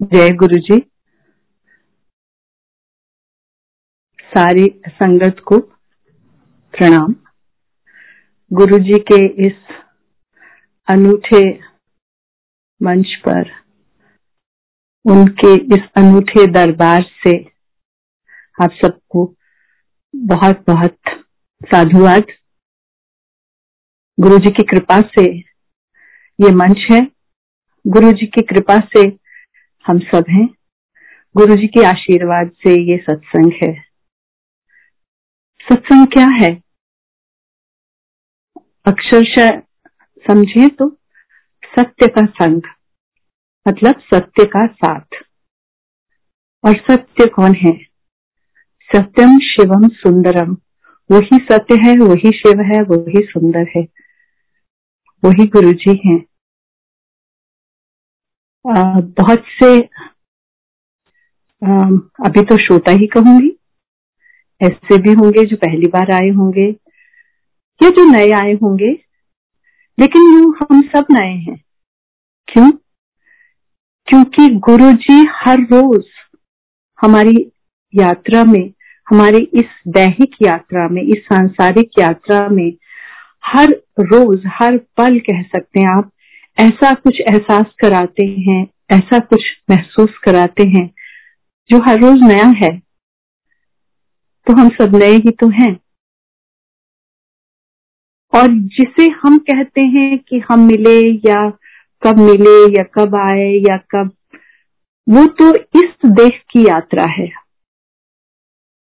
जय गुरु जी सारी संगत को प्रणाम। गुरु जी के इस अनूठे मंच पर, उनके इस अनूठे दरबार से आप सबको बहुत बहुत साधुवाद। गुरु जी की कृपा से ये मंच है। गुरु जी की कृपा से हम सब हैं। गुरु जी के आशीर्वाद से ये सत्संग है। सत्संग क्या है? अक्षरशः समझिए तो सत्य का संग मतलब सत्य का साथ। और सत्य कौन है? सत्यम शिवम सुंदरम। वही सत्य है, वही शिव है, वही सुंदर है। वही गुरु जी हैं। बहुत से अभी तो श्रोता ही कहूँगी। ऐसे भी होंगे जो पहली बार आए होंगे, या जो नए आए होंगे। लेकिन यू हम सब नए हैं। क्यों? क्योंकि गुरु जी हर रोज हमारी यात्रा में, हमारी इस दैहिक यात्रा में, इस सांसारिक यात्रा में हर रोज, हर पल कह सकते हैं आप ऐसा कुछ एहसास कराते हैं, ऐसा कुछ महसूस कराते हैं, जो हर रोज नया है तो हम सब नए ही तो हैं। और जिसे हम कहते हैं कि हम मिले या कब मिले या कब आए या कब, वो तो इस देश की यात्रा है।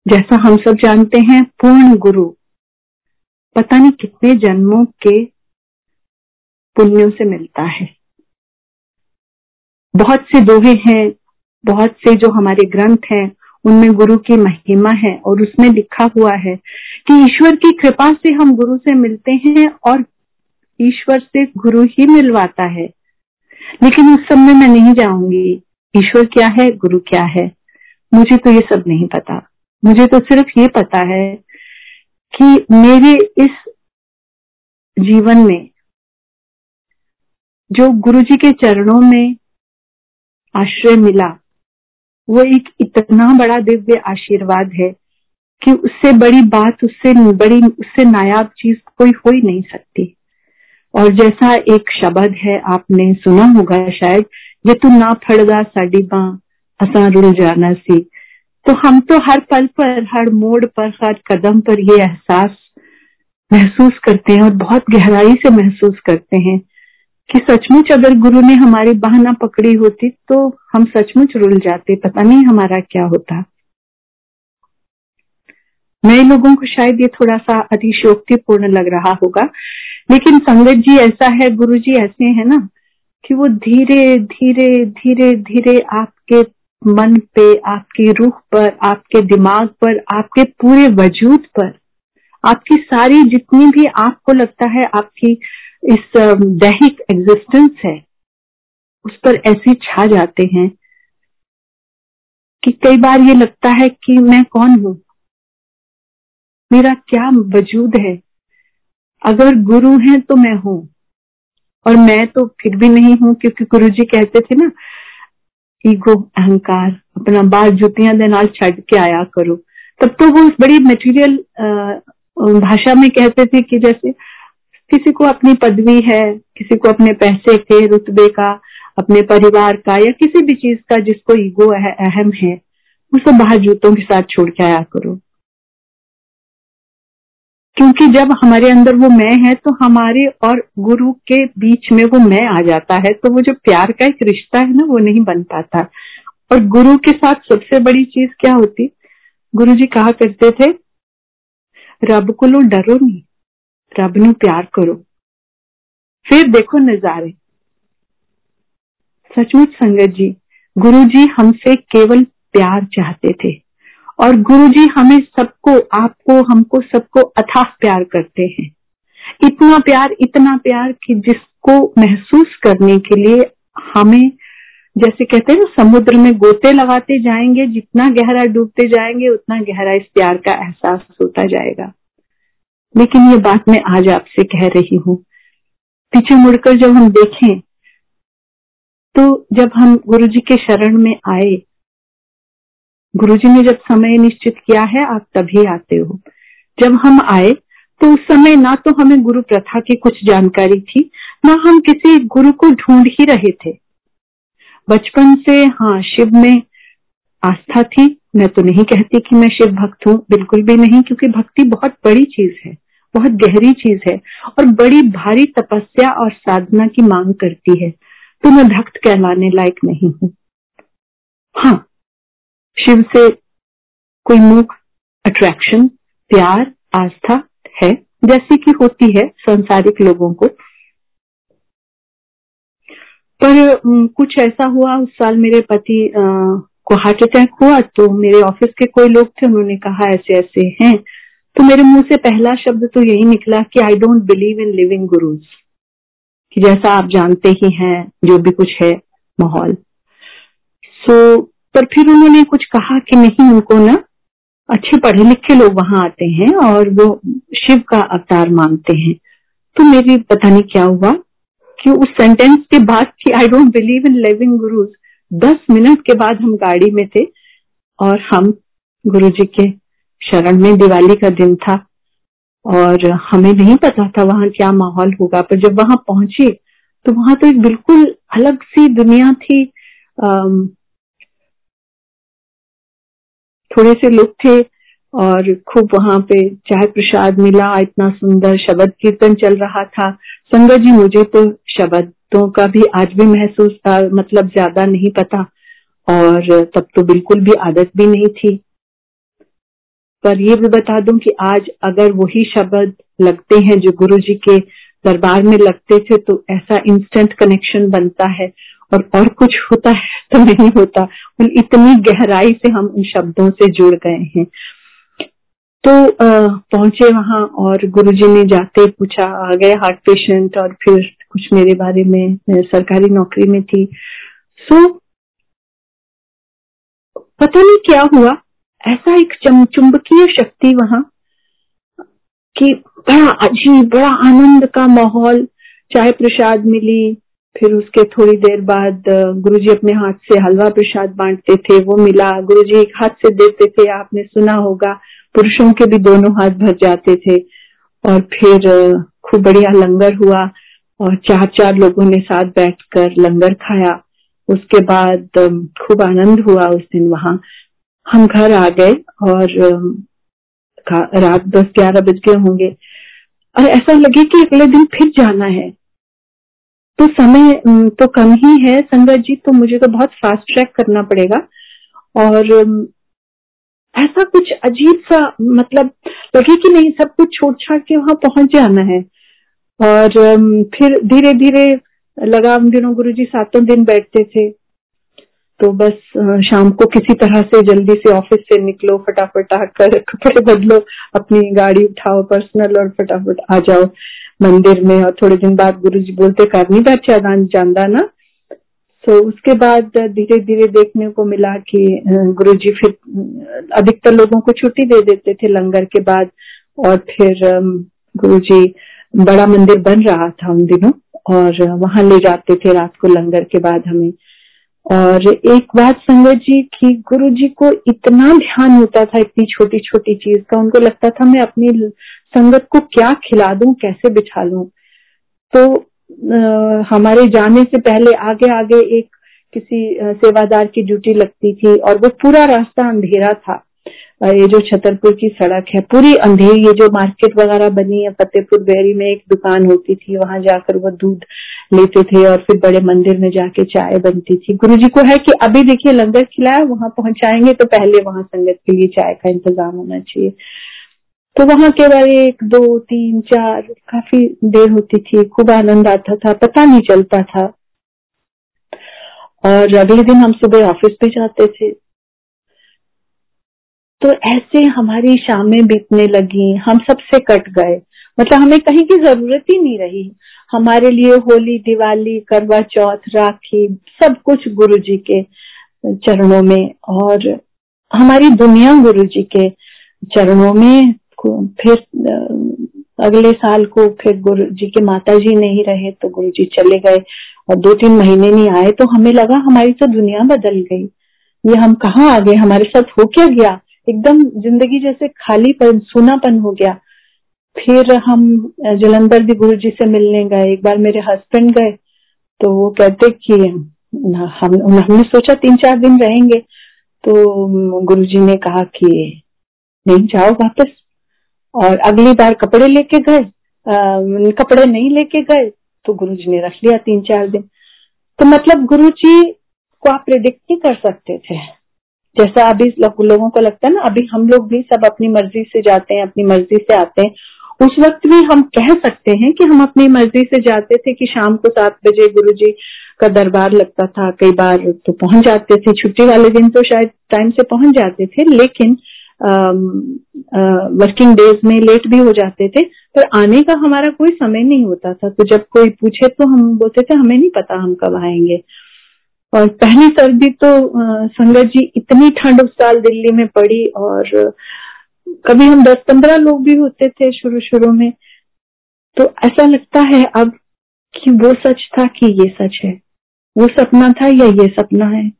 जैसा हम सब जानते हैं, पूर्ण गुरु, पता नहीं कितने जन्मों के पुण्यों से मिलता है। बहुत से दोहे हैं, बहुत से जो हमारे ग्रंथ हैं, उनमें गुरु की महिमा है और उसमें लिखा हुआ है कि ईश्वर की कृपा से हम गुरु से मिलते हैं और ईश्वर से गुरु ही मिलवाता है। लेकिन उस में मैं नहीं जाऊँगी। ईश्वर क्या है, गुरु क्या है? मुझे तो ये सब नहीं पता। मुझे तो सिर्फ़ ये पता है कि मेरे इस जीवन में जो गुरु जी के चरणों में आश्रय मिला, वो एक इतना बड़ा दिव्य आशीर्वाद है कि उससे बड़ी बात, उससे बड़ी, उससे नायाब चीज़ कोई हो ही नहीं सकती। और जैसा एक शब्द है, आपने सुना होगा शायद, ये तू ना फड़गा साड़ी बा, असा रुड़ जाना सी। तो हम तो हर पल पर, हर मोड़ पर, हर कदम पर ये एहसास महसूस करते हैं और बहुत गहराई से महसूस करते हैं कि सचमुच अगर गुरु ने हमारी बाह ना पकड़ी होती तो हम सचमुच रुल जाते, पता नहीं हमारा क्या होता। नए लोगों को शायद ये थोड़ा सा अतिशोक्तिपूर्ण लग रहा होगा, लेकिन संगत जी ऐसा है, गुरु जी ऐसे है ना, कि वो धीरे धीरे धीरे धीरे आपके मन पे, आपकी रूह पर, आपके दिमाग पर, आपके पूरे वजूद पर, आपकी सारी जितनी भी आपको लगता है, आपकी इस दैहिक एग्जिस्टेंस है, उस पर ऐसे छा जाते हैं कि कई बार ये लगता है कि मैं कौन हूँ? मेरा क्या वजूद है? अगर गुरु है तो मैं हूँ, और मैं तो फिर भी नहीं हूँ, क्योंकि गुरु जी कहते थे ना, ईगो, अहंकार, अपना बाल जुतियाँ दे छड़ के आया करो। तब तो वो बड़ी मटेरियल भाषा में कहते थे कि जैसे किसी को अपनी पदवी है, किसी को अपने पैसे के रुतबे का, अपने परिवार का या किसी भी चीज़ का जिसको ईगो अहम है सब बाहर जूतों के साथ छोड़ के आया करो। क्योंकि जब हमारे अंदर वो मैं है तो हमारे और गुरु के बीच में वो मैं आ जाता है तो वो जो प्यार का एक रिश्ता है ना, वो नहीं बन पाता। और गुरु के साथ सबसे बड़ी चीज़ क्या होती? गुरु जी कहा करते थे, रब को लो डरो नहीं। रब न प्यार करो। फिर देखो नजारे। सचमुच संगत जी, गुरु जी हमसे केवल प्यार चाहते थे और गुरु जी हमें सबको, आपको, हमको सबको अथाह प्यार करते हैं। इतना प्यार इतना प्यार कि जिसको महसूस करने के लिए हमें, जैसे कहते हैं ना, समुद्र में गोते लगाते जाएँगे, जितना गहरा डूबते जाएँगे, उतना गहरा इस प्यार का एहसास होता जाएगा। लेकिन ये बात मैं आज आपसे कह रही हूँ। पीछे मुड़कर जब हम देखें तो जब हम गुरु जी के शरण में आए गुरु जी ने जब समय निश्चित किया है, आप तभी आते हो। जब हम आए तो उस समय ना तो हमें गुरु प्रथा की कुछ जानकारी थी, ना हम किसी गुरु को ढूंढ ही रहे थे। बचपन से हाँ शिव में आस्था थी मैं तो नहीं कहती कि मैं शिव भक्त हूँ, बिल्कुल भी नहीं, क्योंकि भक्ति बहुत बड़ी चीज़ है, बहुत गहरी चीज़ है और बड़ी भारी तपस्या और साधना की मांग करती है। तो मैं भक्त कहलाने लायक नहीं हूँ। हाँ शिव से कोई मुख अट्रैक्शन प्यार, आस्था है, जैसी कि होती है संसारिक लोगों को। पर कुछ ऐसा हुआ उस साल मेरे पति को हार्ट अटैक हुआ तो मेरे ऑफ़िस के कोई लोग थे उन्होंने कहा ऐसे ऐसे हैं। तो मेरे मुँह से पहला शब्द तो यही निकला कि I don't believe in living gurus कि जैसा आप जानते ही हैं जो भी कुछ है माहौल। सो so, पर फिर उन्होंने कुछ कहा कि नहीं उनको ना अच्छे पढ़े लिखे लोग वहाँ आते हैं और वो शिव का अवतार मानते हैं। तो मेरी पता नहीं क्या हुआ कि उस सेंटेंस के बाद कि I don't believe in living gurus दस मिनट के बाद हम गाड़ी में थे और हम गुरु जी के शरण में दिवाली का दिन था और हमें नहीं पता था वहाँ क्या माहौल होगा, पर जब वहाँ पहुँचे तो वहाँ तो एक बिल्कुल अलग सी दुनिया थी। थोड़े से लोग थे और खूब वहाँ पे चाय प्रसाद मिला, इतना सुंदर शब्द कीर्तन चल रहा था। संगत जी, मुझे तो शब्दों का भी आज भी महसूस था मतलब ज़्यादा नहीं पता। और तब तो बिल्कुल भी आदत भी नहीं थी। पर ये भी बता दूँ कि आज अगर वही शब्द लगते हैं जो गुरु जी के दरबार में लगते थे तो ऐसा इंस्टेंट कनेक्शन बनता है। और और कुछ होता है तो नहीं होता। इतनी गहराई से हम उन शब्दों से जुड़ गए हैं। तो पहुँचे वहाँ और गुरुजी ने जाते पूछा, आ गए हार्ट पेशेंट और फिर कुछ मेरे बारे में सरकारी नौकरी में थी। सो so, पता नहीं क्या हुआ। ऐसा एक चुंबकीय शक्ति वहाँ कि बड़ा अजीब बड़ा आनंद का माहौल चाय प्रसाद मिली फिर उसके थोड़ी देर बाद गुरुजी अपने हाथ से हलवा प्रसाद बांटते थे वो मिला। गुरुजी एक हाथ से देते थे आपने सुना होगा पुरुषों के भी दोनों हाथ भर जाते थे। और फिर खूब बढ़िया लंगर हुआ। और चार चार लोगों ने साथ बैठकर लंगर खाया। उसके बाद खूब आनंद हुआ उस दिन वहाँ। हम घर आ गए और रात दस ग्यारह बज गए होंगे। और ऐसा लगे कि अगले दिन फिर जाना है। तो समय तो कम ही है। संगत जी तो मुझे तो बहुत फास्ट ट्रैक करना पड़ेगा। और ऐसा कुछ अजीब सा मतलब लगे कि नहीं, सब कुछ छोड़ छाड़ के वहाँ पहुँच जाना है। और फिर धीरे धीरे लगा उन दिनों गुरु जी सातों दिन बैठते थे। तो बस शाम को किसी तरह से जल्दी से ऑफ़िस से निकलो, फटाफट आकर कपड़े बदलो, अपनी गाड़ी उठाओ, पर्सनल और फटाफट आ जाओ मंदिर में। और थोड़े दिन बाद गुरु जी बोलते कर नहीं बैठे अदान जानदा ना? तो उसके बाद धीरे धीरे देखने को मिला कि गुरु जी फिर अधिकतर लोगों को छुट्टी दे देते थे लंगर के बाद। और फिर गुरु जी बड़ा मंदिर बन रहा था उन दिनों और वहाँ ले जाते थे रात को लंगर के बाद हमें। और एक बात संगत जी की गुरु जी को इतना ध्यान होता था इतनी छोटी छोटी चीज़ का उनको लगता था मैं अपनी संगत को क्या खिला दूँ कैसे बिछा लू। तो आ, हमारे जाने से पहले आगे आगे एक किसी सेवादार की ड्यूटी लगती थी और वो पूरा रास्ता अंधेरा था। ये जो छतरपुर की सड़क है, पूरी अंधेरी, ये जो मार्केट वगैरह बनी है, फतेहपुर बेरी में एक दुकान होती थी, वहाँ जाकर वो दूध लेते थे और फिर बड़े मंदिर में जाके चाय बनती थी। गुरु जी को है कि अभी देखिए लंगर खिलाया, वहाँ पहुंचाएँगे तो पहले वहाँ संगत के लिए चाय का इंतज़ाम होना चाहिए। तो वहाँ केवल एक, दो, तीन, चार, काफ़ी देर होती थी, खूब आनंद आता था, पता नहीं चलता था। और अगले दिन हम सुबह ऑफ़िस पे जाते थे। तो ऐसे हमारी शामें बीतने लगी, हम सबसे कट गए। मतलब हमें कहीं की ज़रूरत ही नहीं रही। हमारे लिए होली, दिवाली, करवा चौथ, राखी, सब कुछ गुरु जी के चरणों में और हमारी दुनिया गुरु जी के चरणों में फिर अगले साल को फिर गुरु जी के माता जी नहीं रहे तो गुरु जी चले गए और दो तीन महीने नहीं आए तो हमें लगा हमारी तो दुनिया बदल गई। ये हम कहाँ आ गए? हमारे साथ हो क्या गया? एकदम ज़िंदगी जैसे खालीपन, सूनापन हो गया। फिर हम जलंधर भी गुरु जी से मिलने गए। एक बार मेरे हस्बैंड गए तो वो कहते कि हम, हमने सोचा तीन चार दिन रहेंगे। तो गुरु जी ने कहा कि, नहीं, जाओ वापस। और अगली बार कपड़े लेके गए कपड़े नहीं लेके गए तो गुरु जी ने रख लिया तीन चार दिन। तो मतलब गुरु जी को आप प्रिडिक्ट नहीं कर सकते थे। जैसा अभी लोगों को लगता है ना, अभी हम लोग भी सब अपनी मर्ज़ी से जाते हैं, अपनी मर्ज़ी से आते हैं। उस वक्त भी हम कह सकते हैं कि हम अपनी मर्ज़ी से जाते थे कि शाम को सात बजे गुरु जी का दरबार लगता था, कई बार तो पहुँच जाते थे, छुट्टी वाले दिन तो शायद टाइम से पहुँच जाते थे, लेकिन वर्किंग डेज़ में लेट भी हो जाते थे, पर आने का हमारा कोई समय नहीं होता था। तो जब कोई पूछे तो हम बोलते थे, हमें नहीं पता हम कब आएँगे। और पहली सर्दी तो संगत जी इतनी ठंड उस साल दिल्ली में पड़ी और कभी हम दस पंद्रह लोग भी होते थे शुरू शुरू में तो ऐसा लगता है अब कि वो सच था कि ये सच है। वो सपना था या ये सपना है?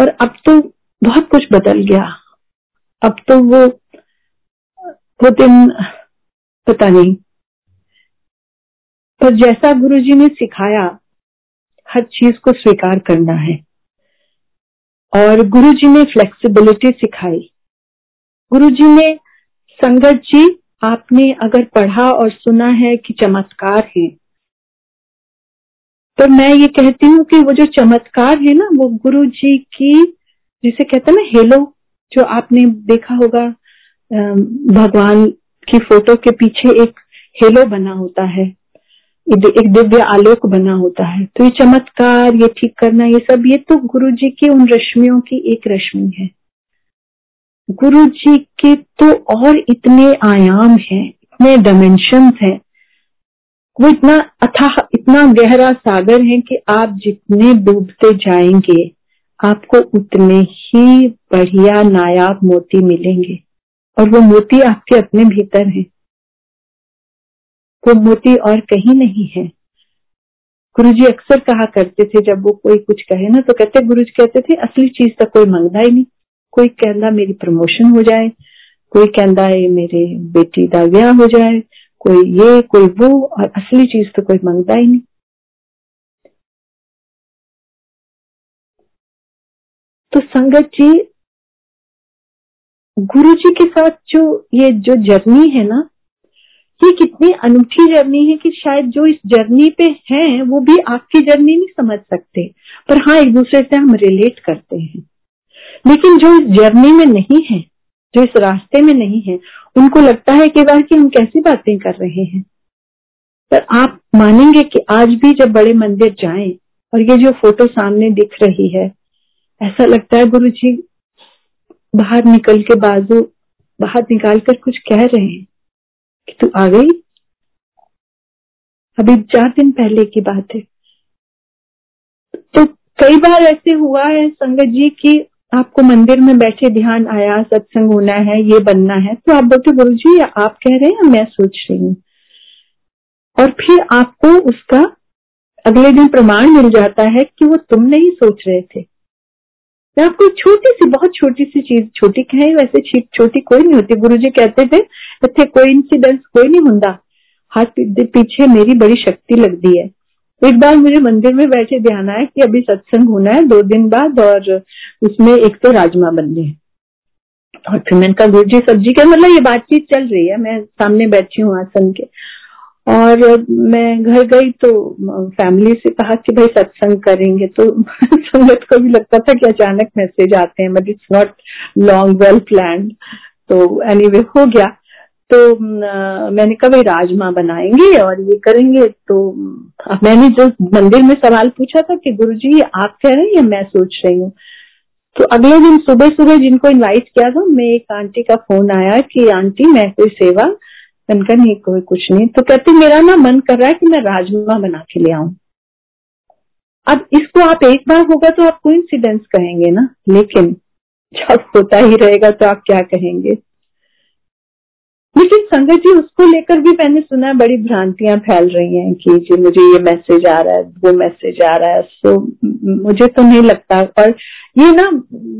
और अब तो बहुत कुछ बदल गया। अब तो वो वो दिन, पता नहीं। पर जैसा गुरुजी ने सिखाया हर चीज़ को स्वीकार करना है। और गुरु जी ने फ्लेक्सिबिलिटी सिखाई। गुरु जी ने, संगत जी, आपने अगर पढ़ा और सुना है कि चमत्कार है तो मैं ये कहती हूँ कि वो जो चमत्कार है ना, वो गुरु जी की, जिसे कहते हैं ना, हेलो, जो आपने देखा होगा भगवान की फ़ोटो के पीछे एक हेलो बना होता है। एक दिव्य आलोक बना होता है। तो ये चमत्कार, ये ठीक करना, ये सब, ये तो गुरु जी की उन रश्मियों की एक रश्मि है। गुरु जी के तो और इतने आयाम हैं, इतने डायमेंशन हैं। वो इतना अथाह, इतना गहरा सागर है कि आप जितने डूबते जाएँगे, आपको उतने ही बढ़िया नायाब मोती मिलेंगे। और वो मोती आपके अपने भीतर है। वो मोती और कहीं नहीं है। गुरु जी अक्सर कहा करते थे, जब वो कोई कुछ कहे ना तो कहते गुरु जी कहते थे, असली चीज़ तो कोई मंगता ही नहीं। कोई कहना मेरी प्रमोशन हो जाए। कोई कहता है मेरे बेटी का ब्याह हो जाए। कोई ये, कोई वो, और असली चीज़ तो कोई मंगता ही नहीं। तो संगत जी गुरु जी के साथ जो ये, जो जर्नी है ना ये कितनी अनूठी जर्नी है कि शायद जो इस जर्नी पे हैं, वो भी आपकी जर्नी नहीं समझ सकते। पर हाँ एक दूसरे से हम रिलेट करते हैं। लेकिन जो इस जर्नी में नहीं है, जो इस रास्ते में नहीं है, उनको लगता है कि बार कि हम कैसी बातें कर रहे हैं। पर आप मानेंगे कि आज भी जब बड़े मंदिर जाएँ और ये जो फ़ोटो सामने दिख रही है, ऐसा लगता है गुरु जी बाहर निकल के बाजू, बाहर निकाल कर कुछ कह रहे हैं। कि तू आ गई? अभी चार दिन पहले की बात है। तो कई बार ऐसे हुआ है संगत जी की आपको मंदिर में बैठे ध्यान आया, सत्संग होना है, ये बनना है तो आप बोलते, गुरु जी, आप कह रहे हैं मैं सोच रही हूँ? और फिर आपको उसका अगले दिन प्रमाण मिल जाता है कि वो तुम नहीं सोच रहे थे। मैं आपको छोटी सी, बहुत छोटी सी चीज़, छोटी कहे, वैसे छोटी कोई नहीं होती। गुरु जी कहते थे इतने कोई इंसिडेंस कोई नहीं होता। हाथ पीछे मेरी बड़ी शक्ति लगती है। एक बार मुझे मंदिर में बैठे ध्यान आया कि अभी सत्संग होना है दो दिन बाद और उसमें एक तो राजमा बनने और फिर मैंने कहा गुरु जी सब्ज़ी का मतलब ये बातचीत चल रही है। मैं सामने बैठी हूँ आसन के। और मैं घर गई तो फैमिली से कहा कि भाई सत्संग करेंगे तो संगत को भी लगता था कि अचानक मैसेज आते हैं but it's not long well plan तो एनीवे anyway, हो गया। तो मैंने कहा भाई राजमा बनाएँगे और ये करेंगे। तो मैंने जो मंदिर में सवाल पूछा था कि गुरुजी आप कह रहे हैं या मैं सोच रही हूँ? तो अगले दिन सुबह सुबह जिनको इनवाइट किया था मैं एक आंटी का फ़ोन आया कि आंटी मैं कोई सेवा मैंने नहीं, कोई कुछ नहीं। तो कहते, मेरा ना मन कर रहा है कि मैं राजमा बना के ले आऊँ। अब इसको आप एक बार होगा तो आप कोई इंसिडेंस कहेंगे ना। लेकिन जब होता ही रहेगा तो आप क्या कहेंगे? लेकिन संगत जी, उसको लेकर भी मैंने सुना है, बड़ी भ्रांतियाँ फैल रही हैं कि जी, मुझे ये मैसेज आ रहा है, वो मैसेज आ रहा है। सो मुझे तो नहीं लगता। पर ये ना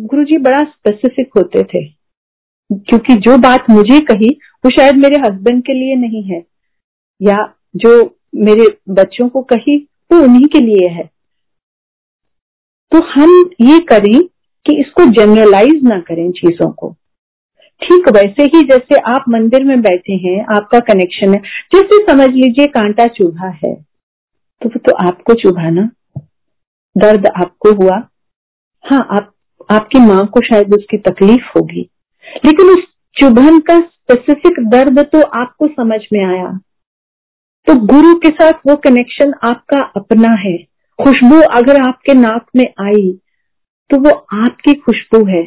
गुरु जी बड़ा स्पेसिफिक होते थे। क्योंकि जो बात मुझे कही, वो शायद मेरे हस्बैंड के लिए नहीं है, या जो मेरे बच्चों को कही, वो उन्हीं के लिए है। तो हम ये करें कि इसको जनरलाइज ना करें चीज़ों को। ठीक वैसे ही जैसे आप मंदिर में बैठे हैं, आपका कनेक्शन है, जैसे समझ लीजिए कांटा चुभा है तो वो तो आपको चुभा ना? दर्द आपको हुआ? हाँ आप, आपकी माँ को शायद उसकी तकलीफ़ होगी। लेकिन उस चुभन का स्पेसिफिक दर्द तो आपको समझ में आया। तो गुरु के साथ वो कनेक्शन आपका अपना है। खुशबू अगर आपके नाक में आई तो वो आपकी खुशबू है।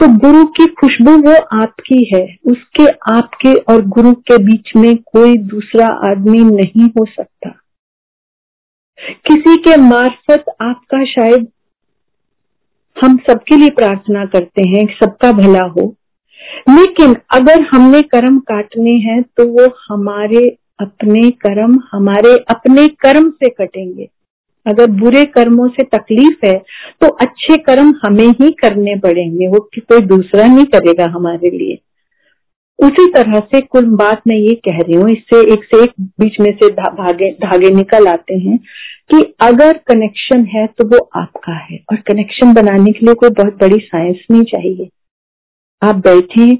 तो गुरु की खुशबू वो आपकी है। उसके, आपके और गुरु के बीच में कोई दूसरा आदमी नहीं हो सकता। किसी के मार्फत आपका शायद हम सबके लिए प्रार्थना करते हैं, सबका भला हो। लेकिन अगर हमने कर्म काटने हैं तो वो हमारे अपने कर्म, हमारे अपने कर्म से कटेंगे। अगर बुरे कर्मों से तकलीफ़ है तो अच्छे कर्म हमें ही करने पड़ेंगे। वो कि कोई दूसरा नहीं करेगा हमारे लिए। उसी तरह से कुल बात मैं ये कह रही हूँ, इससे एक से एक बीच में से धागे धागे निकल आते हैं कि अगर कनेक्शन है तो वो आपका है। और कनेक्शन बनाने के लिए कोई बहुत बड़ी साइंस नहीं चाहिए। आप बैठे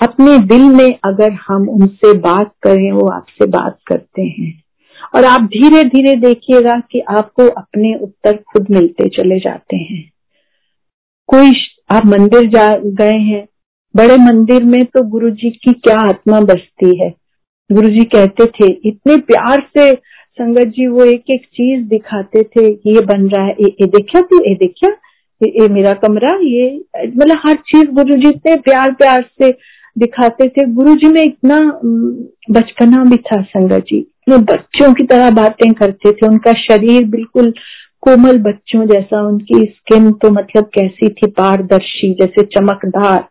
अपने दिल में अगर हम उनसे बात करें वो आपसे बात करते हैं। और आप धीरे धीरे देखिएगा कि आपको अपने उत्तर खुद मिलते चले जाते हैं। कोई आप मंदिर जा गए हैं बड़े मंदिर में तो गुरु जी की क्या आत्मा बसती है। गुरु जी कहते थे इतने प्यार से संगत जी वो एक एक चीज़ दिखाते थे ये बन रहा है ये, ये देखा तू ये देखा ये, मेरा कमरा ये मतलब हर चीज़ गुरु जी इतने प्यार प्यार से दिखाते थे। गुरु जी में इतना बचपना भी था संगत जी। वो बच्चों की तरह बातें करते थे। उनका शरीर बिल्कुल कोमल बच्चों जैसा उनकी स्किन तो मतलब कैसी थी पारदर्शी जैसे चमकदार।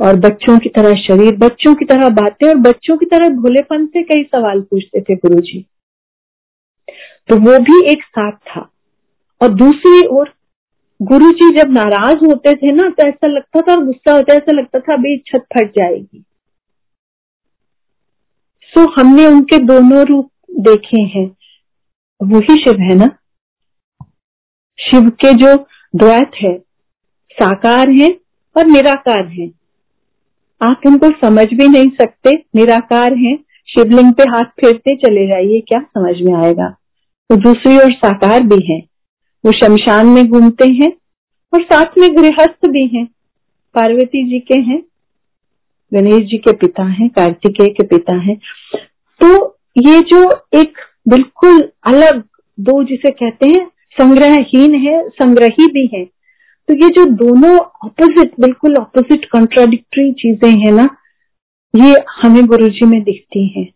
और बच्चों की तरह शरीर बच्चों की तरह बातें और बच्चों की तरह भोलेपन से कई सवाल पूछते थे गुरु जी। तो वो भी एक साथ था। और दूसरी ओर गुरु जी जब नाराज़ होते थे ना तो ऐसा लगता था और गुस्सा होता ऐसा लगता था, अभी छत फट जाएगी। सो तो हमने उनके दोनों रूप देखे हैं। वही शिव है ना? शिव के जो द्वैत है, साकार है और निराकार है। आप उनको समझ भी नहीं सकते, निराकार है, शिवलिंग पे हाथ फेरते चले जाइए, क्या समझ में आएगा? तो दूसरी ओर साकार भी है। वो शमशान में घूमते हैं और साथ में गृहस्थ भी हैं। पार्वती जी के हैं गणेश जी के पिता हैं कार्तिकेय के पिता हैं। तो ये जो एक बिल्कुल अलग दो जिसे कहते हैं संग्रहहीन है संग्रही भी है तो ये जो दोनों ऑपोजिट बिल्कुल ऑपोजिट कॉन्ट्राडिक्टरी चीज़ें हैं ना ये हमें गुरु जी में दिखती हैं।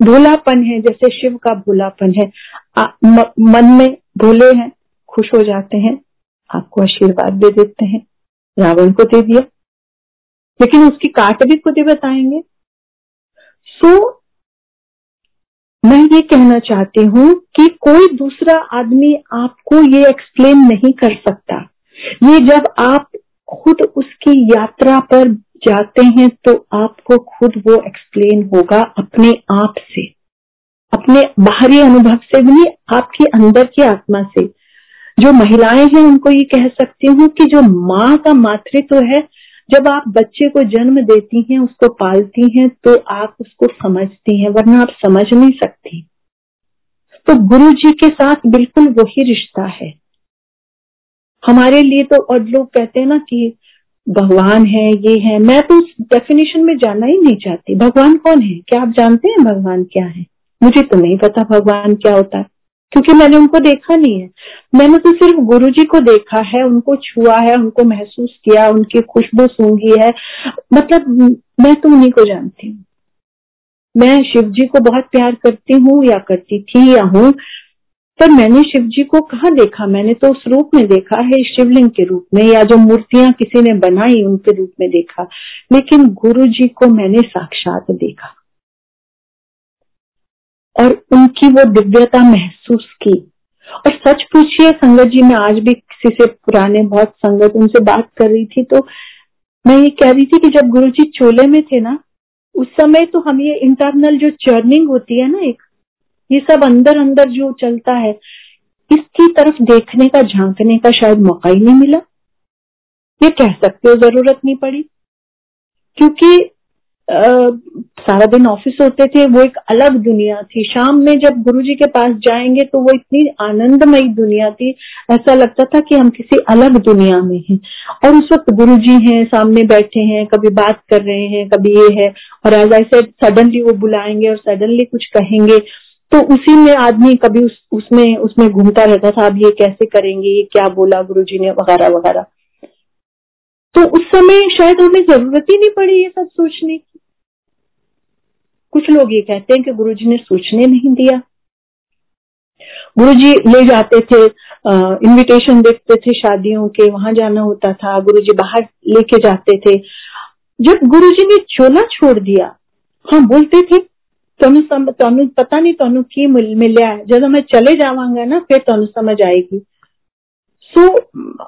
भोलापन है जैसे शिव का भोलापन है। आ, म, मन में भोले हैं खुश हो जाते हैं आपको आशीर्वाद दे देते हैं रावण को दे दिया। लेकिन उसकी काट भी खुद ही बताएँगे। सो so, मैं ये कहना चाहती हूँ कि कोई दूसरा आदमी आपको ये एक्सप्लेन नहीं कर सकता। ये जब आप खुद उसकी यात्रा पर जाते हैं तो आपको खुद वो एक्सप्लेन होगा अपने आप से। अपने बाहरी अनुभव से भी आपके अंदर की आत्मा से। जो महिलाएँ हैं, उनको ये कह सकती हूँ कि जो माँ का मातृत्व तो है, जब आप बच्चे को जन्म देती हैं, उसको पालती हैं तो आप उसको समझती हैं, वरना आप समझ नहीं सकती। तो गुरु जी के साथ बिल्कुल वही रिश्ता है। हमारे लिए तो और लोग कहते हैं ना कि भगवान है, ये है। मैं तो उस डेफिनेशन में जाना ही नहीं चाहती। भगवान कौन है? क्या आप जानते हैं भगवान क्या है? मुझे तो नहीं पता भगवान क्या होता है, क्योंकि मैंने उनको देखा नहीं है। मैंने तो सिर्फ़ गुरु जी को देखा है, उनको छुआ है, उनको महसूस किया, उनकी खुशबू सूंघी है। मतलब मैं तो उन्हीं को जानती हूँ। मैं शिव जी को बहुत प्यार करती हूँ या करती थी या हूँ, पर मैंने शिव जी को कहा देखा? मैंने तो उस रूप में देखा है शिवलिंग के रूप में, या जो मूर्तियाँ किसी ने बनाई, उनके रूप में देखा। लेकिन गुरु जी को मैंने साक्षात देखा। और उनकी वो दिव्यता महसूस की। और सच पूछिए, संगत जी, मैं आज भी किसी से पुराने बहुत संगत उनसे बात कर रही थी तो मैं ये कह रही थी कि जब गुरु जी चोले में थे ना, उस समय तो हम ये इंटरनल जो चर्निंग होती है ना एक, ये सब अंदर अंदर जो चलता है, इसकी तरफ़ देखने का, झांकने का शायद मौका ही नहीं मिला। ये कह सकते हो, ज़रूरत नहीं पड़ी। क्योंकि सारा दिन ऑफ़िस होते थे, वो एक अलग दुनिया थी। शाम में जब गुरुजी के पास जाएँगे तो वो इतनी आनंदमयी दुनिया थी। ऐसा लगता था कि हम किसी अलग दुनिया में हैं। और उस वक्त गुरुजी हैं, सामने बैठे हैं, कभी बात कर रहे हैं, कभी ये है। और एज आई सेड सडनली वो बुलाएँगे और सडनली कुछ कहेंगे। तो उसी में आदमी कभी उस, उसमें उसमें घूमता रहता था अब ये कैसे करेंगे? ये क्या बोला गुरु ने? वगैरह वगैरह। तो उस समय शायद हमें ज़रूरत ही नहीं पड़ी ये सब सोचने की। कुछ लोग ये कहते हैं कि गुरुजी ने सोचने नहीं दिया। गुरुजी ले जाते थे इनविटेशन देखते थे शादियों के, वहाँ जाना होता था, गुरुजी बाहर लेके जाते थे। जब गुरुजी ने चोला छोड़ दिया हाँ बोलते थे पता नहीं तनु की मिलिया है जब मैं चले जावांगा ना, फिर तनु समझ आएगी। सो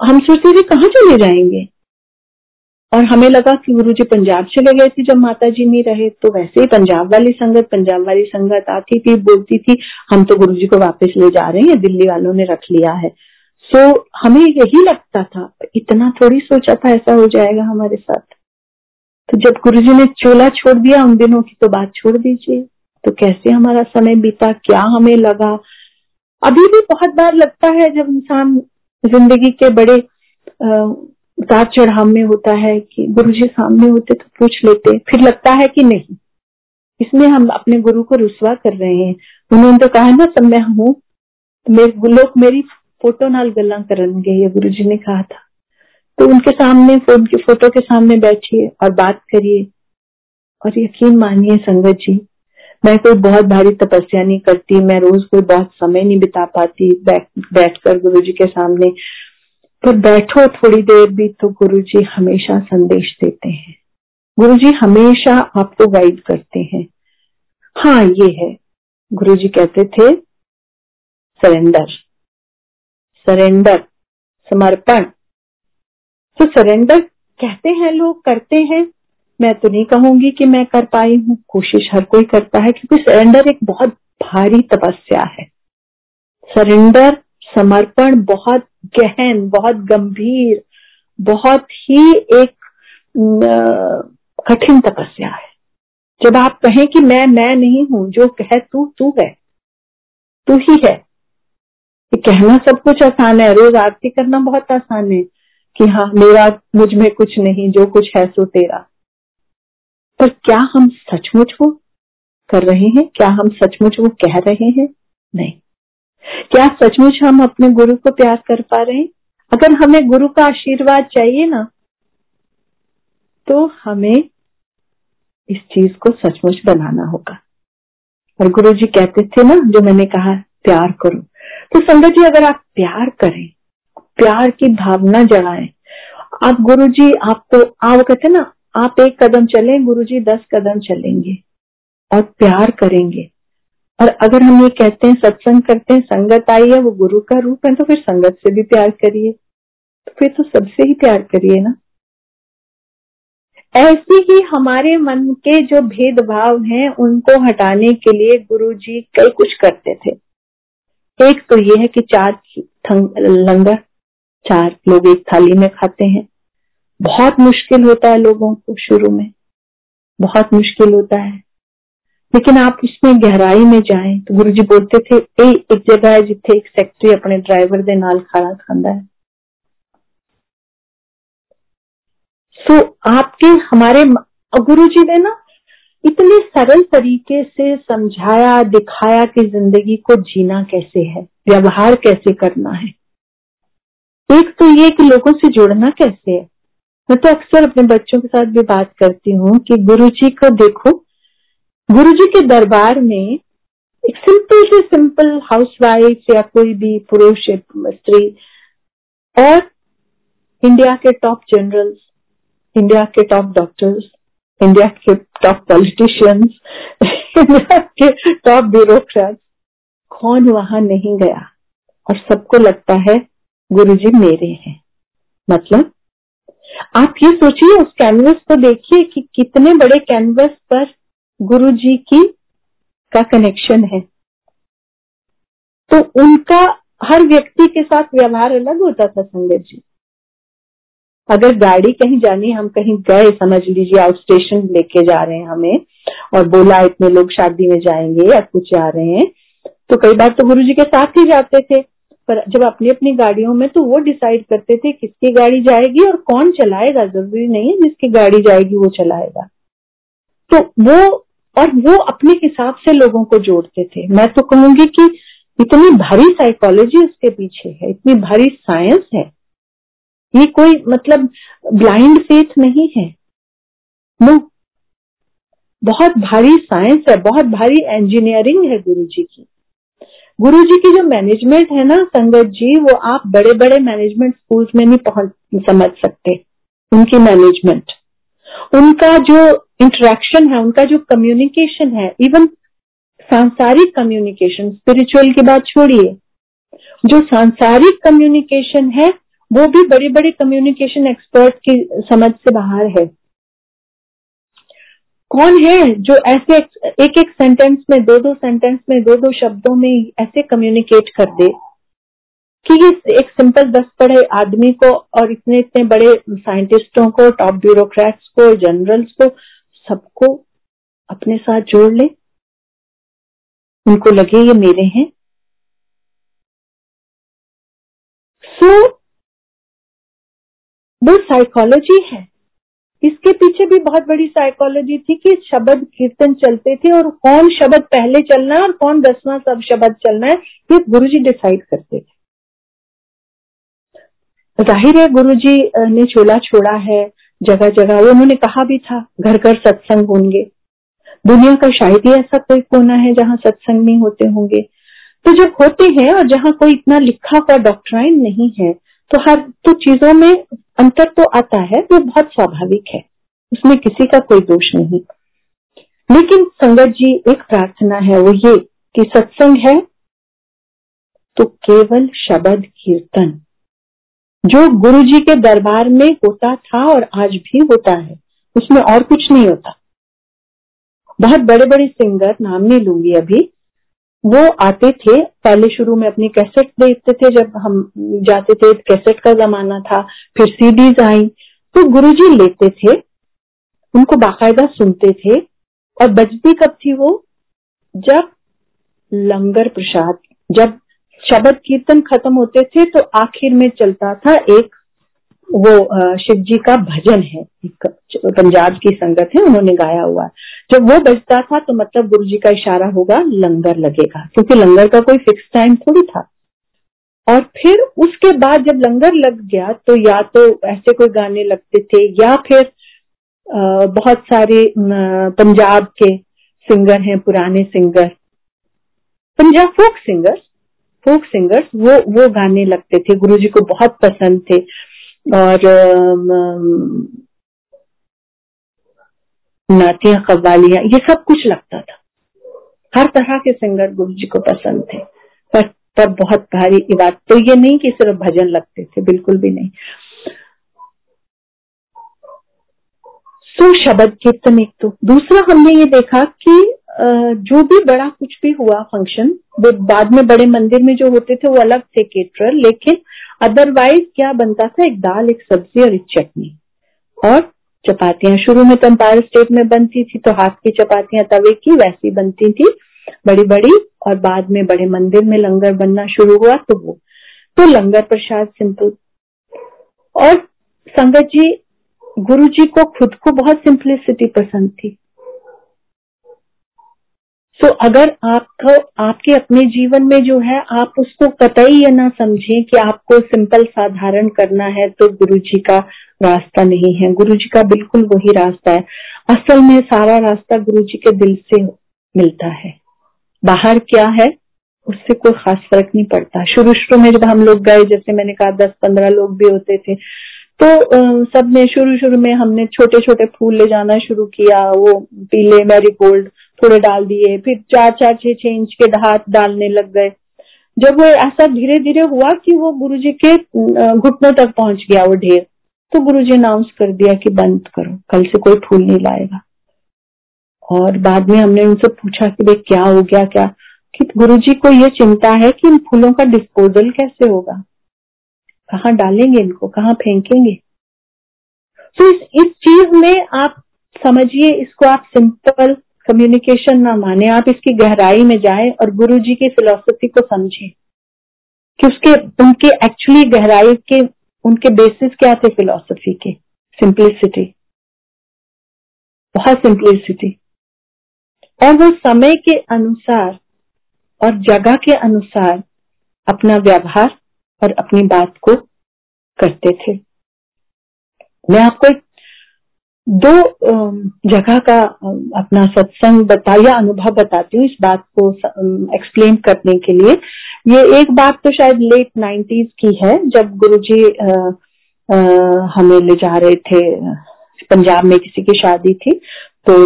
हम सोचते थे, कहाँ चले जाएँगे? और हमें लगा कि गुरु जी पंजाब चले गए थे जब माता जी नहीं रहे तो वैसे ही पंजाब वाली संगत पंजाब वाली संगत आती थी बोलती थी हम तो गुरु जी को वापस ले जा रहे हैं दिल्ली वालों ने रख लिया है। सो so, हमें यही लगता था इतना थोड़ी सोचा था ऐसा हो जाएगा हमारे साथ। तो जब गुरु जी ने चोला छोड़ दिया उन दिनों की तो बात छोड़ दीजिए। तो कैसे हमारा समय बीता क्या हमें लगा? अभी भी बहुत बार लगता है जब इंसान ज़िंदगी के बड़े उतार चढ़ाव में होता है कि गुरु जी सामने होते तो पूछ लेते, फिर लगता है कि नहीं। इसमें हम अपने गुरु को रुसवा कर रहे हैं। उन्होंने तो कहा, ना सब मैं हूँ। मेरे लोग मेरी फ़ोटो नाल गला करेंगे ये गुरु जी ने कहा था। तो उनके सामने फ़ोटो के सामने बैठिए और बात करिए। और यकीन मानिए, संगत जी, मैं कोई बहुत भारी तपस्या नहीं करती, मैं रोज कोई बहुत समय नहीं बिता पाती, बैठ कर गुरु जी के सामने। पर बैठो थोड़ी देर भी तो गुरु जी हमेशा संदेश देते हैं। गुरु जी हमेशा आपको गाइड करते हैं। हाँ ये है। गुरु जी कहते थे सरेंडर सरेंडर समर्पण. तो सरेंडर कहते हैं लोग, करते हैं? मैं तो नहीं कहूँगी कि मैं कर पाई हूँ। कोशिश हर कोई करता है, क्योंकि सरेंडर एक बहुत भारी तपस्या है। सरेंडर समर्पण बहुत गहन, बहुत गंभीर, बहुत ही एक कठिन तपस्या है। जब आप कहें कि मैं मैं नहीं हूँ, जो कहे तू तू है। तू ही है। ये कहना सब कुछ आसान है। रोज आरती करना बहुत आसान है कि हाँ मेरा मुझमें कुछ नहीं, जो कुछ है सो तेरा। पर क्या हम सचमुच वो कर रहे हैं? क्या हम सचमुच वो कह रहे हैं? नहीं। क्या सचमुच हम अपने गुरु को प्यार कर पा रहे हैं? अगर हमें गुरु का आशीर्वाद चाहिए ना तो हमें इस चीज़ को सचमुच बनाना होगा। और गुरु जी कहते थे ना, जो मैंने कहा, प्यार करो। तो संगत जी, अगर आप प्यार करें, प्यार की भावना जगाएँ, आप गुरु जी आपको आप कहते ना, आप एक कदम चलें, गुरु जी दस कदम चलेंगे और प्यार करेंगे। और अगर हम ये कहते हैं, सत्संग करते हैं, संगत आई है, वो गुरु का रूप है तो फिर संगत से भी प्यार करिए। तो फिर तो सबसे ही प्यार करिए ना। ऐसे ही हमारे मन के जो भेदभाव हैं, उनको हटाने के लिए गुरु जी कई कुछ करते थे। एक तो ये है कि चार लंगर, चार लोग एक थाली में खाते हैं। बहुत मुश्किल होता है लोगों को शुरू में। बहुत मुश्किल होता है। लेकिन आप इसमें गहराई में जाए तो गुरु जी बोलते थे, ए, एक जगह है जिथे एक सैकटरी अपने ड्राइवर दे नाल खाना खांदा है। सो आपके, हमारे गुरु जी ने ना, इतने सरल तरीके से समझाया, दिखाया कि ज़िंदगी को जीना कैसे है, व्यवहार कैसे करना है। एक तो ये कि लोगों से जुड़ना कैसे है। मैं तो अक्सर अपने बच्चों के साथ भी बात करती हूँ कि गुरु जी को देखो गुरु जी के दरबार में एक सिंपल से सिंपल हाउसवाइफ या कोई भी पुरुष, स्त्री और इंडिया के टॉप जनरल्स इंडिया के टॉप डॉक्टर्स इंडिया के टॉप पॉलिटिशियंस इंडिया के टॉप ब्यूरोक्रेट कौन वहाँ नहीं गया? और सबको लगता है गुरुजी मेरे हैं। मतलब आप ये सोचिए उस कैनवस को देखिए कि कितने बड़े कैनवस पर गुरुजी की का कनेक्शन है। तो उनका हर व्यक्ति के साथ व्यवहार अलग होता था संगत जी। अगर गाड़ी कहीं जानी, हम कहीं गए, समझ लीजिए आउट स्टेशन लेके जा रहे हैं हमें, और बोला, इतने लोग शादी में जाएँगे या कुछ जा रहे हैं। तो कई बार तो गुरु जी के साथ ही जाते थे। पर जब अपनी अपनी गाड़ियों में तो वो डिसाइड करते थे किसकी गाड़ी जाएगी और कौन चलाएगा। ज़रूरी नहीं है जिसकी गाड़ी जाएगी, वो चलाएगा। तो वो और वो अपने हिसाब से लोगों को जोड़ते थे। मैं तो कहूँगी कि इतनी भारी साइकोलॉजी उसके पीछे है, इतनी भारी साइंस है। ये कोई मतलब ब्लाइंड फेथ नहीं है। नो बहुत भारी साइंस है, बहुत भारी इंजीनियरिंग है गुरु जी की। गुरु जी की जो मैनेजमेंट है ना, संगत जी, वो आप बड़े बड़े मैनेजमेंट स्कूल्स में नहीं पहुँच, समझ सकते, उनकी मैनेजमेंट उनका जो इंटरेक्शन है, उनका जो कम्युनिकेशन है इवन सांसारिक कम्युनिकेशन स्पिरिचुअल की बात छोड़िए, जो सांसारिक कम्युनिकेशन है, वो भी बड़े बड़े कम्युनिकेशन एक्सपर्ट की समझ से बाहर है। कौन है जो ऐसे एक एक सेंटेंस में दो दो सेंटेंस में दो दो शब्दों में ऐसे कम्युनिकेट कर दे कि ये एक सिंपल दस पढ़े आदमी को और इतने इतने बड़े साइंटिस्टों को टॉप ब्यूरोक्रेट्स को जनरल्स को सबको अपने साथ जोड़ ले। उनको लगे ये मेरे हैं। सो वो साइकोलॉजी है। इसके पीछे भी बहुत बड़ी साइकोलॉजी थी कि शब्द कीर्तन चलते थे और कौन शब्द पहले चलना है और कौन दसवां सब शब्द चलना है, ये गुरुजी डिसाइड करते थे। ज़ाहिर है गुरुजी ने चोला छोड़ा है। जगह जगह वो उन्होंने कहा भी था घर घर सत्संग होंगे। दुनिया का शायद ही ऐसा कोई कोना है जहाँ सत्संग नहीं होते होंगे। तो जब होते हैं और जहाँ कोई इतना लिखा हुआ डॉक्ट्राइन नहीं है तो हर तो चीज़ों में अंतर तो आता है तो बहुत स्वाभाविक है। उसमें किसी का कोई दोष नहीं। लेकिन संगत जी, एक प्रार्थना है वो ये कि सत्संग है तो केवल शब्द कीर्तन। जो गुरु जी के दरबार में होता था और आज भी होता है, उसमें और कुछ नहीं होता। बहुत बड़े बड़े सिंगर, नाम नहीं लूँगी अभी, वो आते थे, पहले शुरू में अपनी कैसेट देखते थे, जब हम जाते थे, कैसेट का जमाना था, फिर सीडीज आई तो गुरुजी लेते थे, उनको बाकायदा सुनते थे, और बजती कब थी वो? जब लंगर प्रसाद, जब शब्द कीर्तन खत्म होते थे तो आखिर में चलता था एक वो शिव जी का भजन है। पंजाब की संगत है, उन्होंने गाया हुआ। जब वो बजता था तो मतलब गुरु जी का इशारा होगा, लंगर लगेगा, क्योंकि लंगर का कोई फिक्स टाइम थोड़ी था। और फिर उसके बाद जब लंगर लग गया तो या तो ऐसे कोई गाने लगते थे, या फिर बहुत सारे पंजाब के सिंगर हैं, पुराने singer Punjab folk singers folk singers वो वो गाने लगते थे, गुरुजी को बहुत पसंद थे। और नातियाँ, कव्वालियाँ, ये सब कुछ लगता था। हर तरह के सिंगर गुरु जी को पसंद थे। पर तब बहुत भारी बात तो ये नहीं कि सिर्फ़ भजन लगते थे, बिल्कुल भी नहीं। सो शब्द कीर्तन एक तो। दूसरा हमने ये देखा कि जो भी बड़ा कुछ भी हुआ फ़ंक्शन वो बाद में बड़े मंदिर में जो होते थे वो अलग थे केटरर लेकिन अदरवाइज़ क्या बनता था? एक दाल, एक सब्ज़ी और एक चटनी। और चपातियाँ, शुरू में तो अंपायर स्टेट में बनती थी तो हाथ की चपातियाँ तवे की, वैसी बनती थी। बड़ी बड़ी और बाद में बड़े मंदिर में लंगर बनना शुरू हुआ तो वो। तो लंगर प्रसाद सिंपल और संगत जी गुरु जी को खुद को बहुत सिंपलिसिटी पसंद थी। सो so, अगर आपको आपके अपने जीवन में जो है आप उसको कतई ये ना समझें कि आपको सिंपल साधारण करना है तो गुरु जी का रास्ता नहीं है। गुरु जी का बिल्कुल वही रास्ता है। असल में सारा रास्ता गुरु जी के दिल से मिलता है। बाहर क्या है उससे कोई खास फ़र्क नहीं पड़ता। शुरू शुरू में जब हम लोग गए जैसे मैंने कहा दस पंद्रह लोग भी होते थे तो सबने शुरू शुरू में हमने छोटे छोटे फूल ले जाना शुरू किया वो पीले मैरीगोल्ड थोड़े डाल दिए, फिर चार चार छह छह इंच के हाथ डालने लग गए। जब वो ऐसा धीरे धीरे हुआ कि वो गुरु जी के घुटनों तक पहुँच गया वो ढेर तो गुरु जी अनाउंस कर दिया कि बंद करो, कल से कोई फूल नहीं लाएगा। और बाद में हमने उनसे पूछा कि भाई क्या हो गया, क्या? कि गुरु जी को ये चिंता है कि इन फूलों का डिस्पोजल कैसे होगा? कहा डालेंगे इनको? कहा फेंकेंगे? तो इस इस चीज़ में आप समझिए, इसको आप सिंपल कम्युनिकेशन ना माने। आप इसकी गहराई में जाए और गुरु जी की फिलोसफी को समझें कि उसके, उनके एक्चुअली गहराई के, उनके बेसिस क्या थे फिलोसफी के? सिंप्लिसिटी बहुत सिंप्लिसिटी और वो समय के अनुसार और जगह के अनुसार अपना व्यवहार और अपनी बात को करते थे। मैं आपको एक दो जगह का अपना सत्संग बता, या अनुभव बताती हूँ इस बात को एक्सप्लेन करने के लिए। ये एक बात तो शायद लेट नाइन्टीज की है, जब गुरुजी हमें ले जा रहे थे, पंजाब में किसी की शादी थी तो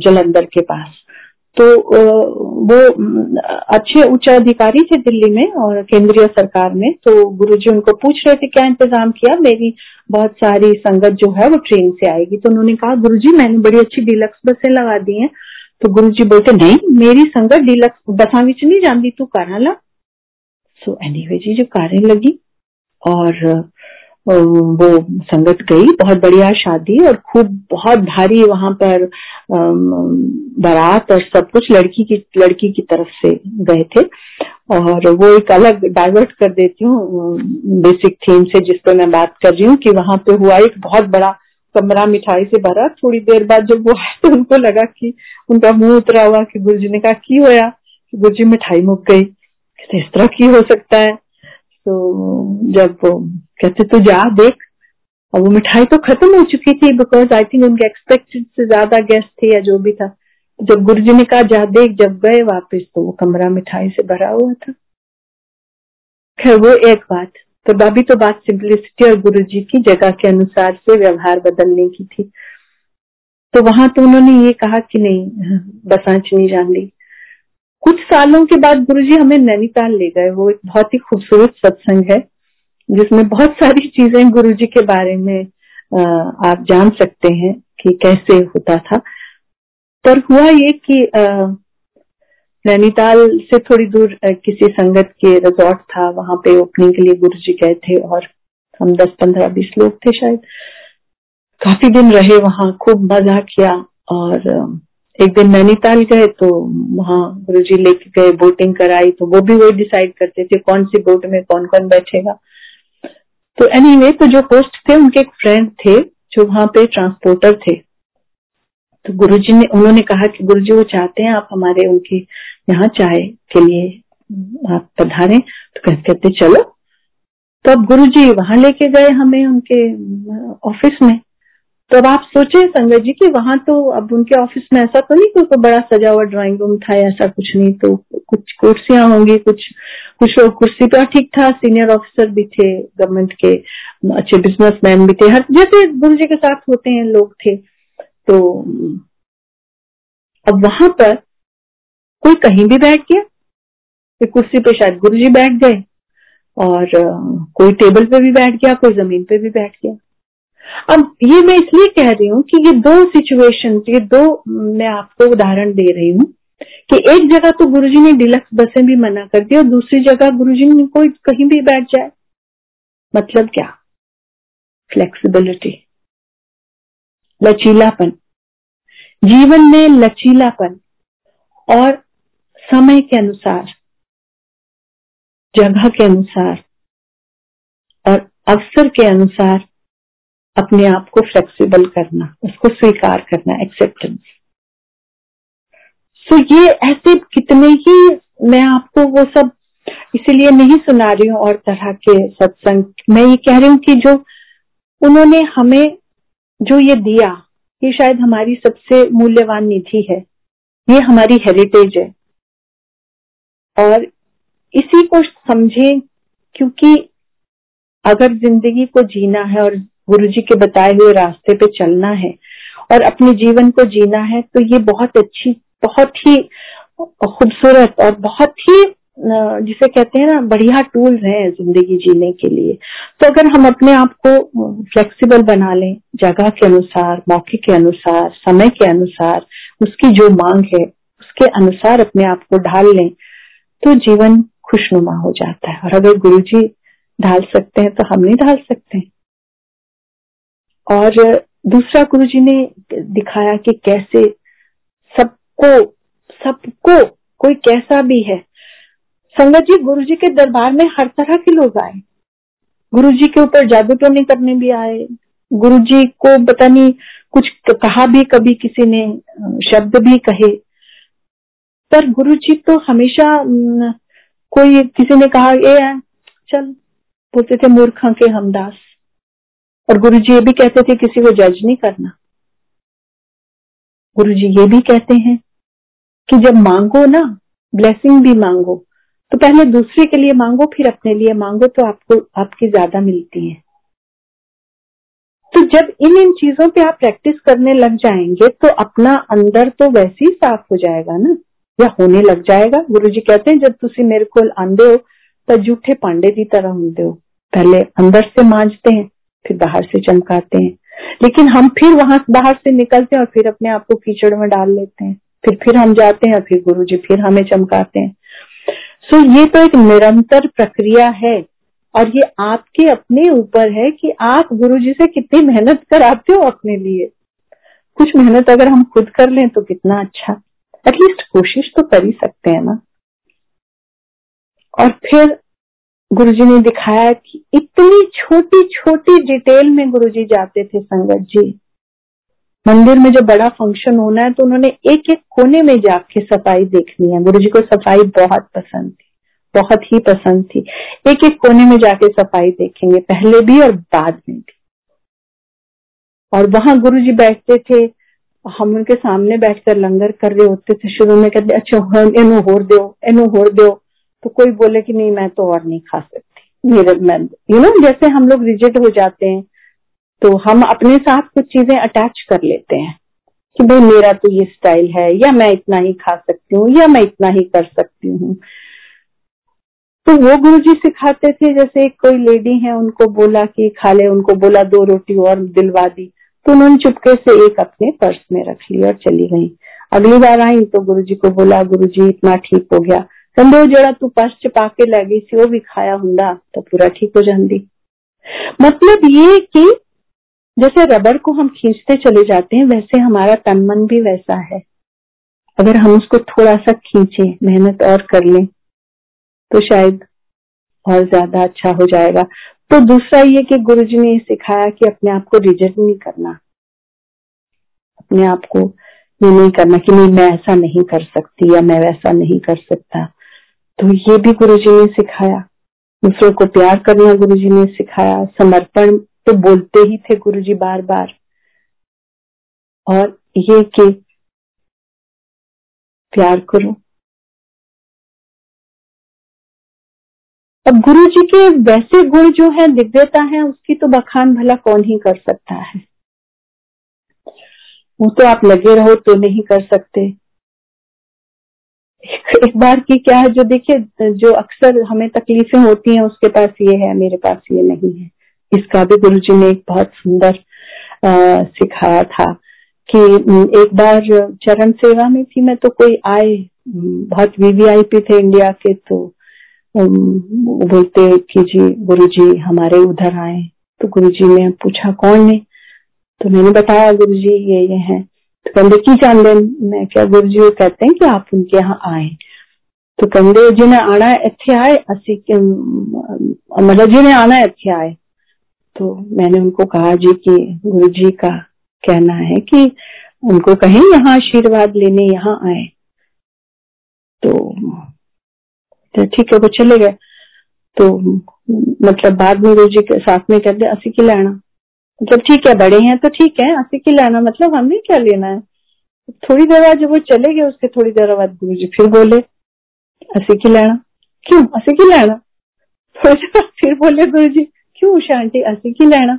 जलंधर के पास। तो वो अच्छे उच्च अधिकारी थे दिल्ली में और केंद्रीय सरकार में तो गुरुजी उनको पूछ रहे थे, क्या इंतज़ाम किया? मेरी बहुत सारी संगत जो है वो ट्रेन से आएगी। तो उन्होंने कहा गुरु जी मैंने बड़ी अच्छी डिलक्स बसें लगा दी हैं। तो गुरु जी बोलते, नहीं, मेरी संगत डिलक्स बसा विच नहीं जाती, तू कार ला। सो एनीवे जी, जो कारें लगी और वो संगत गई, बहुत बढ़िया शादी और खूब बहुत भारी वहाँ पर बारात और सब कुछ लड़की की लड़की की तरफ़ से गए थे। और वो एक अलग डाइवर्ट कर देती हूँ बेसिक थीम से जिस पर मैं बात कर रही हूँ कि वहाँ पे हुआ एक बहुत बड़ा कमरा मिठाई से भरा। थोड़ी देर बाद जब वो आए तो उनको लगा कि उनका मुँह उतरा हुआ कि गुरुजी ने कहा, की होया? गुरुजी मिठाई मुक गई। इस तरह की हो सकता है। तो जब कहते तो जा, देख। और वो मिठाई तो खत्म हो चुकी थी बिकॉज़ आई थिंक उनके एक्सपेक्टेड से ज़्यादा गेस्ट थे या जो भी था। जब गुरु जी ने कहा, जा, देख। जब गए वापस तो वो कमरा मिठाई से भरा हुआ था। खैर, वो एक बात तो बाबी तो बात सिंपलिसिटी और गुरु जी की जगह के अनुसार से व्यवहार बदलने की थी। तो वहाँ तो उन्होंने ये कहा कि नहीं बसांच नहीं जान ली। कुछ सालों के बाद गुरु जी हमें नैनीताल ले गए। वो एक बहुत ही खूबसूरत सत्संग है। जिसमें बहुत सारी चीज़ें गुरु जी के बारे में आप जान सकते हैं कि कैसे होता था। पर हुआ ये कि नैनीताल से थोड़ी दूर किसी संगत के रिजॉर्ट था, वहाँ पे ओपनिंग के लिए गुरु जी गए थे और हम दस, पंद्रह, बीस लोग थे शायद। काफ़ी दिन रहे वहाँ, खूब मज़ा किया और एक दिन नैनीताल गए तो वहाँ गुरु जी लेके गए, बोटिंग कराई तो वो भी वही डिसाइड करते थे कौन सी बोट में कौन कौन बैठेगा। तो एनी anyway, तो जो होस्ट थे उनके एक फ्रेंड थे जो वहाँ पे ट्रांसपोर्टर थे। तो गुरु जी ने उन्होंने कहा कि गुरुजी वो चाहते हैं आप हमारे उनके यहाँ चाय के लिए आप पधारे। तो कहते कहते चलो। तो अब गुरु जी वहाँ लेके गए हमें उनके ऑफ़िस में। तो अब आप सोचे संगत जी कि वहाँ तो अब उनके ऑफ़िस में ऐसा तो नहीं कोई बड़ा सजा हुआ ड्राइंग रूम था ऐसा कुछ नहीं तो कुछ कुर्सियाँ होंगी, कुछ कुछ लोग कुर्सी पर ठीक था सीनियर ऑफिसर भी थे गवर्नमेंट के, अच्छे बिजनेसमैन भी थे, हर, जैसे गुरु जी के साथ होते हैं, लोग थे तो अब वहाँ पर कोई कहीं भी बैठ गया, कोई कुर्सी पे शायद गुरु जी बैठ गए, और, कोई टेबल पे भी बैठ गया, कोई ज़मीन पे भी बैठ गया। अब ये मैं इसलिए कह रही हूँ कि ये दो सिचुएशन ये दो, मैं आपको उदाहरण दे रही हूँ कि एक जगह तो गुरुजी ने डिलक्स बसें भी मना कर दी और दूसरी जगह गुरुजी ने कोई कहीं भी बैठ जाए। मतलब क्या? फ्लेक्सिबिलिटी लचीलापन। जीवन में लचीलापन और समय के अनुसार, जगह के अनुसार और अवसर के अनुसार अपने आप को फ्लेक्सिबल करना, उसको स्वीकार करना एक्सेप्टेंस सो so ये ऐसे कितने ही मैं आपको वो सब इसीलिए नहीं सुना रही हूँ और तरह के सत्संग, मैं ये कह रही हूँ कि जो उन्होंने हमें जो ये दिया, ये शायद हमारी सबसे मूल्यवान निधि है, ये हमारी हेरिटेज है। और इसी को समझें, क्योंकि अगर ज़िंदगी को जीना है और गुरु जी के बताए हुए रास्ते पे चलना है और अपने जीवन को जीना है तो ये बहुत अच्छी, बहुत ही खूबसूरत और बहुत ही जिसे कहते हैं ना, बढ़िया टूल्स हैं ज़िंदगी जीने के लिए। तो अगर हम अपने आप को फ्लेक्सिबल बना लें, जगह के अनुसार, मौके के अनुसार, समय के अनुसार, उसकी जो मांग है, उसके अनुसार अपने आप को ढाल लें तो जीवन खुशनुमा हो जाता है। और अगर गुरु जी ढाल सकते हैं तो हम नहीं ढाल सकते। और दूसरा गुरु जी ने दिखाया कि कैसे सबको सबको कोई कैसा भी है। संगत जी, गुरु जी के दरबार में हर तरह के लोग आए। गुरु जी के ऊपर जादू टोने करने भी आए। गुरु जी को पता नहीं, कुछ कहा भी कभी किसी ने, शब्द भी कहे। पर गुरु जी तो हमेशा कोई किसी ने कहा ये है चल, बोलते थे, मूर्ख के हमदास। और गुरु जी ये भी कहते थे किसी को जज नहीं करना। गुरु जी ये भी कहते हैं कि जब मांगो ना ब्लेसिंग भी मांगो तो पहले दूसरे के लिए मांगो, फिर अपने लिए मांगो तो आपको, आपकी ज़्यादा मिलती है। तो जब इन इन चीज़ों पे आप प्रैक्टिस करने लग जाएँगे तो अपना अंदर तो वैसे ही साफ़ हो जाएगा ना, या होने लग जाएगा। गुरु जी कहते हैं, जब तुम मेरे को आंदे हो तो जूठे पांडे की तरह होंगे हो। पहले अंदर से मांझते हैं फिर बाहर से चमकाते हैं। लेकिन हम फिर वहाँ बाहर से निकलते हैं और फिर अपने आप को कीचड़ में डाल लेते हैं। फिर फिर हम जाते हैं फिर गुरु जी फिर हमें चमकाते हैं। सो ये तो एक निरंतर प्रक्रिया है और ये आपके अपने ऊपर है कि आप गुरु जी से कितनी मेहनत कराते हो अपने लिए। कुछ मेहनत अगर हम खुद कर लें तो कितना अच्छा। एटलीस्ट कोशिश तो कर ही सकते हैं ना। और फिर गुरुजी ने दिखाया कि इतनी छोटी छोटी डिटेल में गुरुजी जाते थे संगत जी। मंदिर में जब बड़ा फ़ंक्शन होना है तो उन्होंने एक एक कोने में जाके सफ़ाई देखनी है। गुरु जी को सफ़ाई बहुत पसंद थी, बहुत ही पसंद थी। एक एक कोने में जाके सफ़ाई देखेंगे, पहले भी और बाद में भी। और वहाँ गुरु जी बैठते थे, हम उनके सामने बैठकर लंगर कर रहे होते थे, शुरू में कहते अच्छा एनु होर दो, एनु होर दो। तो कोई बोले कि नहीं, मैं तो और नहीं खा सकती। मेरे, मैं यू नो जैसे हम लोग रिजिट हो जाते हैं तो हम अपने साथ कुछ चीज़ें अटैच कर लेते हैं कि भाई मेरा तो ये स्टाइल है, या मैं इतना ही खा सकती हूँ, या मैं इतना ही कर सकती हूँ। तो वो गुरु जी सिखाते थे, जैसे कोई लेडी है, उनको बोला कि खा ले, उनको बोला दो रोटी और दिलवा दी। तो उन्होंने चुपके से एक अपने पर्स में रख ली और चली गई। अगली बार आई तो गुरु जी को बोला गुरु जी इतना ठीक हो गया। कहते जरा तू पर्स चपा के लै गई सी, वो भी खाया होंगे तो पूरा ठीक हो जाती मतलब ये कि जैसे रबर को हम खींचते चले जाते हैं, वैसे हमारा तन मन भी वैसा है। अगर हम उसको थोड़ा सा खींचे, मेहनत और कर लें तो शायद और ज़्यादा अच्छा हो जाएगा। तो दूसरा ये कि गुरु जी ने सिखाया कि अपने आप को रिजेक्ट नहीं करना। अपने आप को ये नहीं करना कि नहीं, मैं ऐसा नहीं कर सकती या मैं वैसा नहीं कर सकता। तो ये भी गुरु जी ने सिखाया। दूसरों को प्यार करना गुरु जी ने सिखाया। समर्पण तो बोलते ही थे गुरु जी बार बार और ये कि प्यार करो। अब गुरु जी के वैसे गुण जो है, दिव्यता है, उसकी तो बखान भला कौन ही कर सकता है। वो तो आप लगे रहो तो नहीं कर सकते। एक बार की क्या है जो देखिए, जो अक्सर हमें तकलीफें होती हैं, उसके पास ये है, मेरे पास ये नहीं है। इसका भी गुरु जी ने एक बहुत सुंदर सिखाया था कि एक बार चरण सेवा में थी, मैं तो कोई आए बहुत वीवीआईपी थे इंडिया के तो बोलते कि जी, गुरु जी हमारे उधर आए। तो गुरु जी ने पूछा, कौन है? तो मैंने बताया, गुरु जी, ये ये है। कहते की चाहते मैं क्या गुरु जी कहते हैं कि आप उनके यहाँ आए। तो कहते जिन्हें आना इतने आए, असी मतलब जिन्हें आना इतने आए। तो मैंने उनको कहा जी कि गुरु जी का कहना है कि उनको कहें यहाँ आशीर्वाद लेने यहाँ आए। तो तो ठीक है, वो चले गए। तो मतलब बाद में गुरु जी के साथ में कहते, असी की लेना मतलब ठीक है, बड़े हैं तो ठीक है की लेना मतलब हमें क्या लेना है? थोड़ी देर बाद जब वो चले गए, उसके थोड़ी देर बाद गुरु जी फिर बोले, असी की लेना क्यों? असी की लेना फिर बोले गुरु जी क्यों उषा आंटी की लेना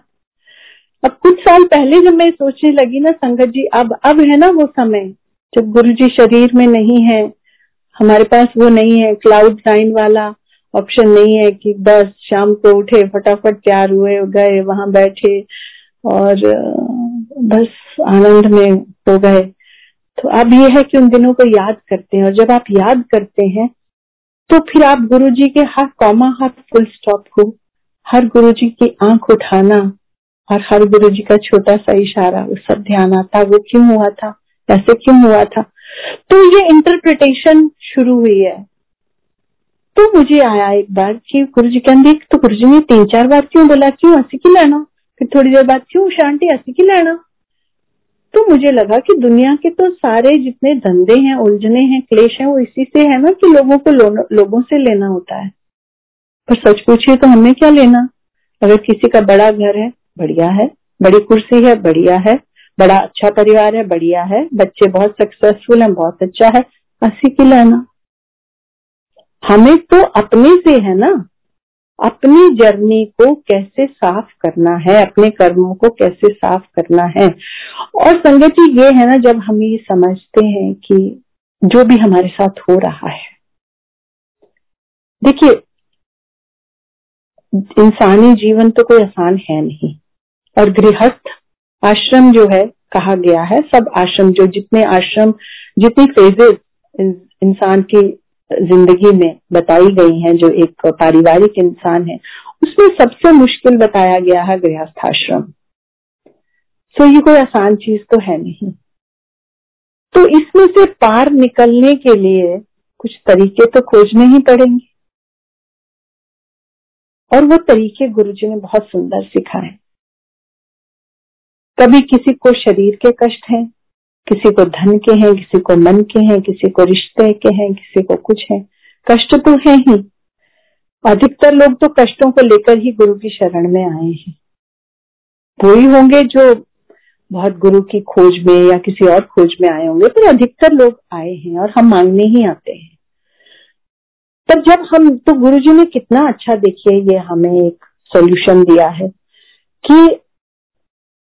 अब कुछ साल पहले जब मैं सोचने लगी ना संगत जी, अब अब है ना वो समय, जब गुरु जी शरीर में नहीं है, हमारे पास वो नहीं है क्लाउड नाइन वाला ऑप्शन नहीं है कि बस शाम को उठे, फटाफट तैयार हुए, गए, वहाँ बैठे और बस आनंद में हो गए। तो अब ये है कि उन दिनों को याद करते हैं और जब आप याद करते हैं तो फिर आप गुरु जी के हर कॉमा हर फुल स्टॉप को हर गुरु जी की आँख उठाना और हर गुरु जी का छोटा सा इशारा, वो सब ध्यान आता, वो क्यों हुआ था, ऐसे क्यों हुआ था? तो ये इंटरप्रिटेशन शुरू हुई है। तो मुझे आया एक बार कि गुरु जी कहते तो गुरु जी ने तीन चार बार क्यों बोला? क्यों हसी की लेना फिर थोड़ी देर बाद क्यों शांति? हसी की लेना तो मुझे लगा कि दुनिया के तो सारे जितने धंधे हैं उलझने हैं क्लेश हैं वो इसी से है ना कि लोगों को लो, लोगों से लेना होता है। पर सच पूछिए तो हमें क्या लेना? अगर किसी का बड़ा घर है बढ़िया है। बड़ी कुर्सी है बढ़िया है। बड़ा अच्छा परिवार है बढ़िया है। बच्चे बहुत सक्सेसफुल हैं बहुत अच्छा है। हँसी की लेना? हमें तो अपने से है ना? अपनी जर्नी को कैसे साफ़ करना है? अपने कर्मों को कैसे साफ़ करना है? और संगति ये है ना, जब हम ये समझते हैं कि जो भी हमारे साथ हो रहा है। देखिए, इंसानी जीवन तो कोई आसान है नहीं। और गृहस्थ आश्रम जो है, कहा गया है, सब आश्रम जो जितने आश्रम, जितनी फेजेस इंसान की ज़िंदगी में बताई गई हैं, जो एक पारिवारिक इंसान है, उसमें सबसे मुश्किल बताया गया है गृहस्थाश्रम। तो ये कोई आसान चीज़ तो है नहीं। तो इसमें से पार निकलने के लिए कुछ तरीके तो खोजने ही पड़ेंगे। और वो तरीके गुरु जी ने बहुत सुंदर सिखाए। कभी किसी को शरीर के कष्ट हैं किसी को धन के हैं, किसी को मन के हैं, किसी को रिश्ते के हैं, किसी को कुछ है। कष्ट तो है ही। अधिकतर लोग तो कष्टों को लेकर ही गुरु की शरण में आए हैं। वो ही होंगे जो बहुत गुरु की खोज में या किसी और खोज में आए होंगे, पर अधिकतर लोग आए हैं और हम मांगने ही आते हैं। तब जब हम तो गुरु जी ने कितना अच्छा देखिए, ये हमें एक सॉल्यूशन दिया है कि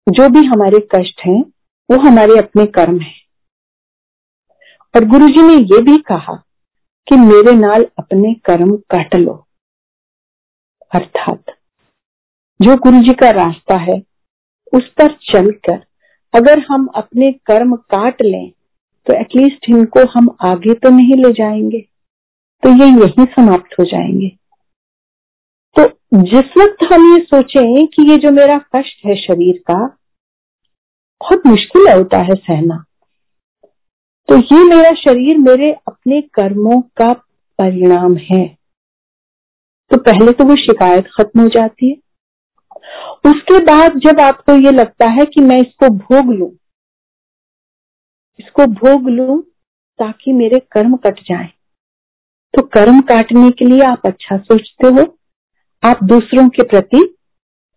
जो भी हमारे कष्ट हैं वो हमारे अपने कर्म है। और गुरु जी ने ये भी कहा कि मेरे नाल अपने कर्म काट लो। अर्थात, जो गुरु जी का रास्ता है, उस पर चलकर अगर हम अपने कर्म काट लें तो एटलीस्ट इनको हम आगे तो नहीं ले जाएँगे। तो ये यही समाप्त हो जाएँगे। तो जिस वक्त हम ये सोचें कि ये जो मेरा कष्ट है शरीर का बहुत मुश्किल होता है सहना। तो ये मेरा शरीर मेरे अपने कर्मों का परिणाम है। तो पहले तो वो शिकायत खत्म हो जाती है। उसके बाद जब आपको ये लगता है कि मैं इसको भोग लू, इसको भोग लू ताकि मेरे कर्म कट जाए तो कर्म काटने के लिए आप अच्छा सोचते हो, आप दूसरों के प्रति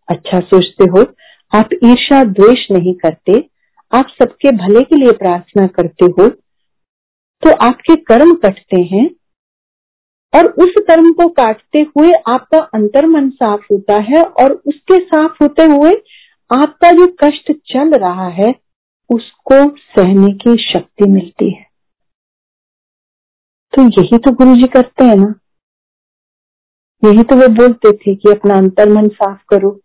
अच्छा सोचते हो आप ईर्षा द्वेष नहीं करते, आप सबके भले के लिए प्रार्थना करते हो तो आपके कर्म कटते हैं और उस कर्म को काटते हुए आपका अंतर मन साफ़ होता है और उसके साफ़ होते हुए आपका जो कष्ट चल रहा है, उसको सहने की शक्ति मिलती है। तो यही तो गुरु जी करते हैं ना? यही तो वो बोलते थे कि अपना अंतर मन साफ़ करो।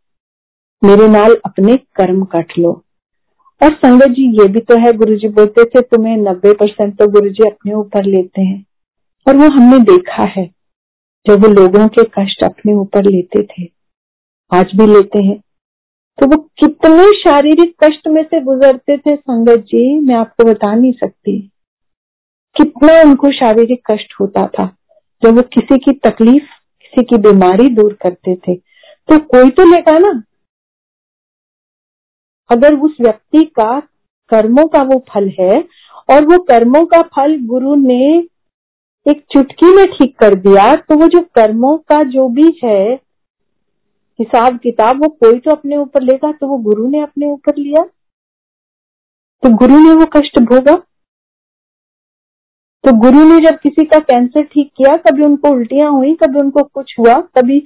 मेरे नाल अपने कर्म कट लो। और संगत जी, ये भी तो है गुरु जी बोलते थे, तुम्हें नब्बे परसेंट तो गुरु जी अपने ऊपर लेते हैं। और वो हमने देखा है, जब वो लोगों के कष्ट अपने ऊपर लेते थे, आज भी लेते हैं। तो वो कितने शारीरिक कष्ट में से गुजरते थे, संगत जी, मैं आपको बता नहीं सकती। कितना उनको शारीरिक कष्ट होता था, जब वो किसी की तकलीफ़, किसी की बीमारी दूर करते थे। तो कोई तो लेगा ना अगर उस व्यक्ति का कर्मों का वो फल है और वो कर्मों का फल गुरु ने एक चुटकी में ठीक कर दिया तो वो जो कर्मों का जो भी है, हिसाब किताब, वो कोई तो अपने ऊपर लेगा तो वो गुरु ने अपने ऊपर लिया। तो गुरु ने वो कष्ट भोगा। तो गुरु ने जब किसी का कैंसर ठीक किया, कभी उनको उल्टियाँ हुई, कभी उनको कुछ हुआ, कभी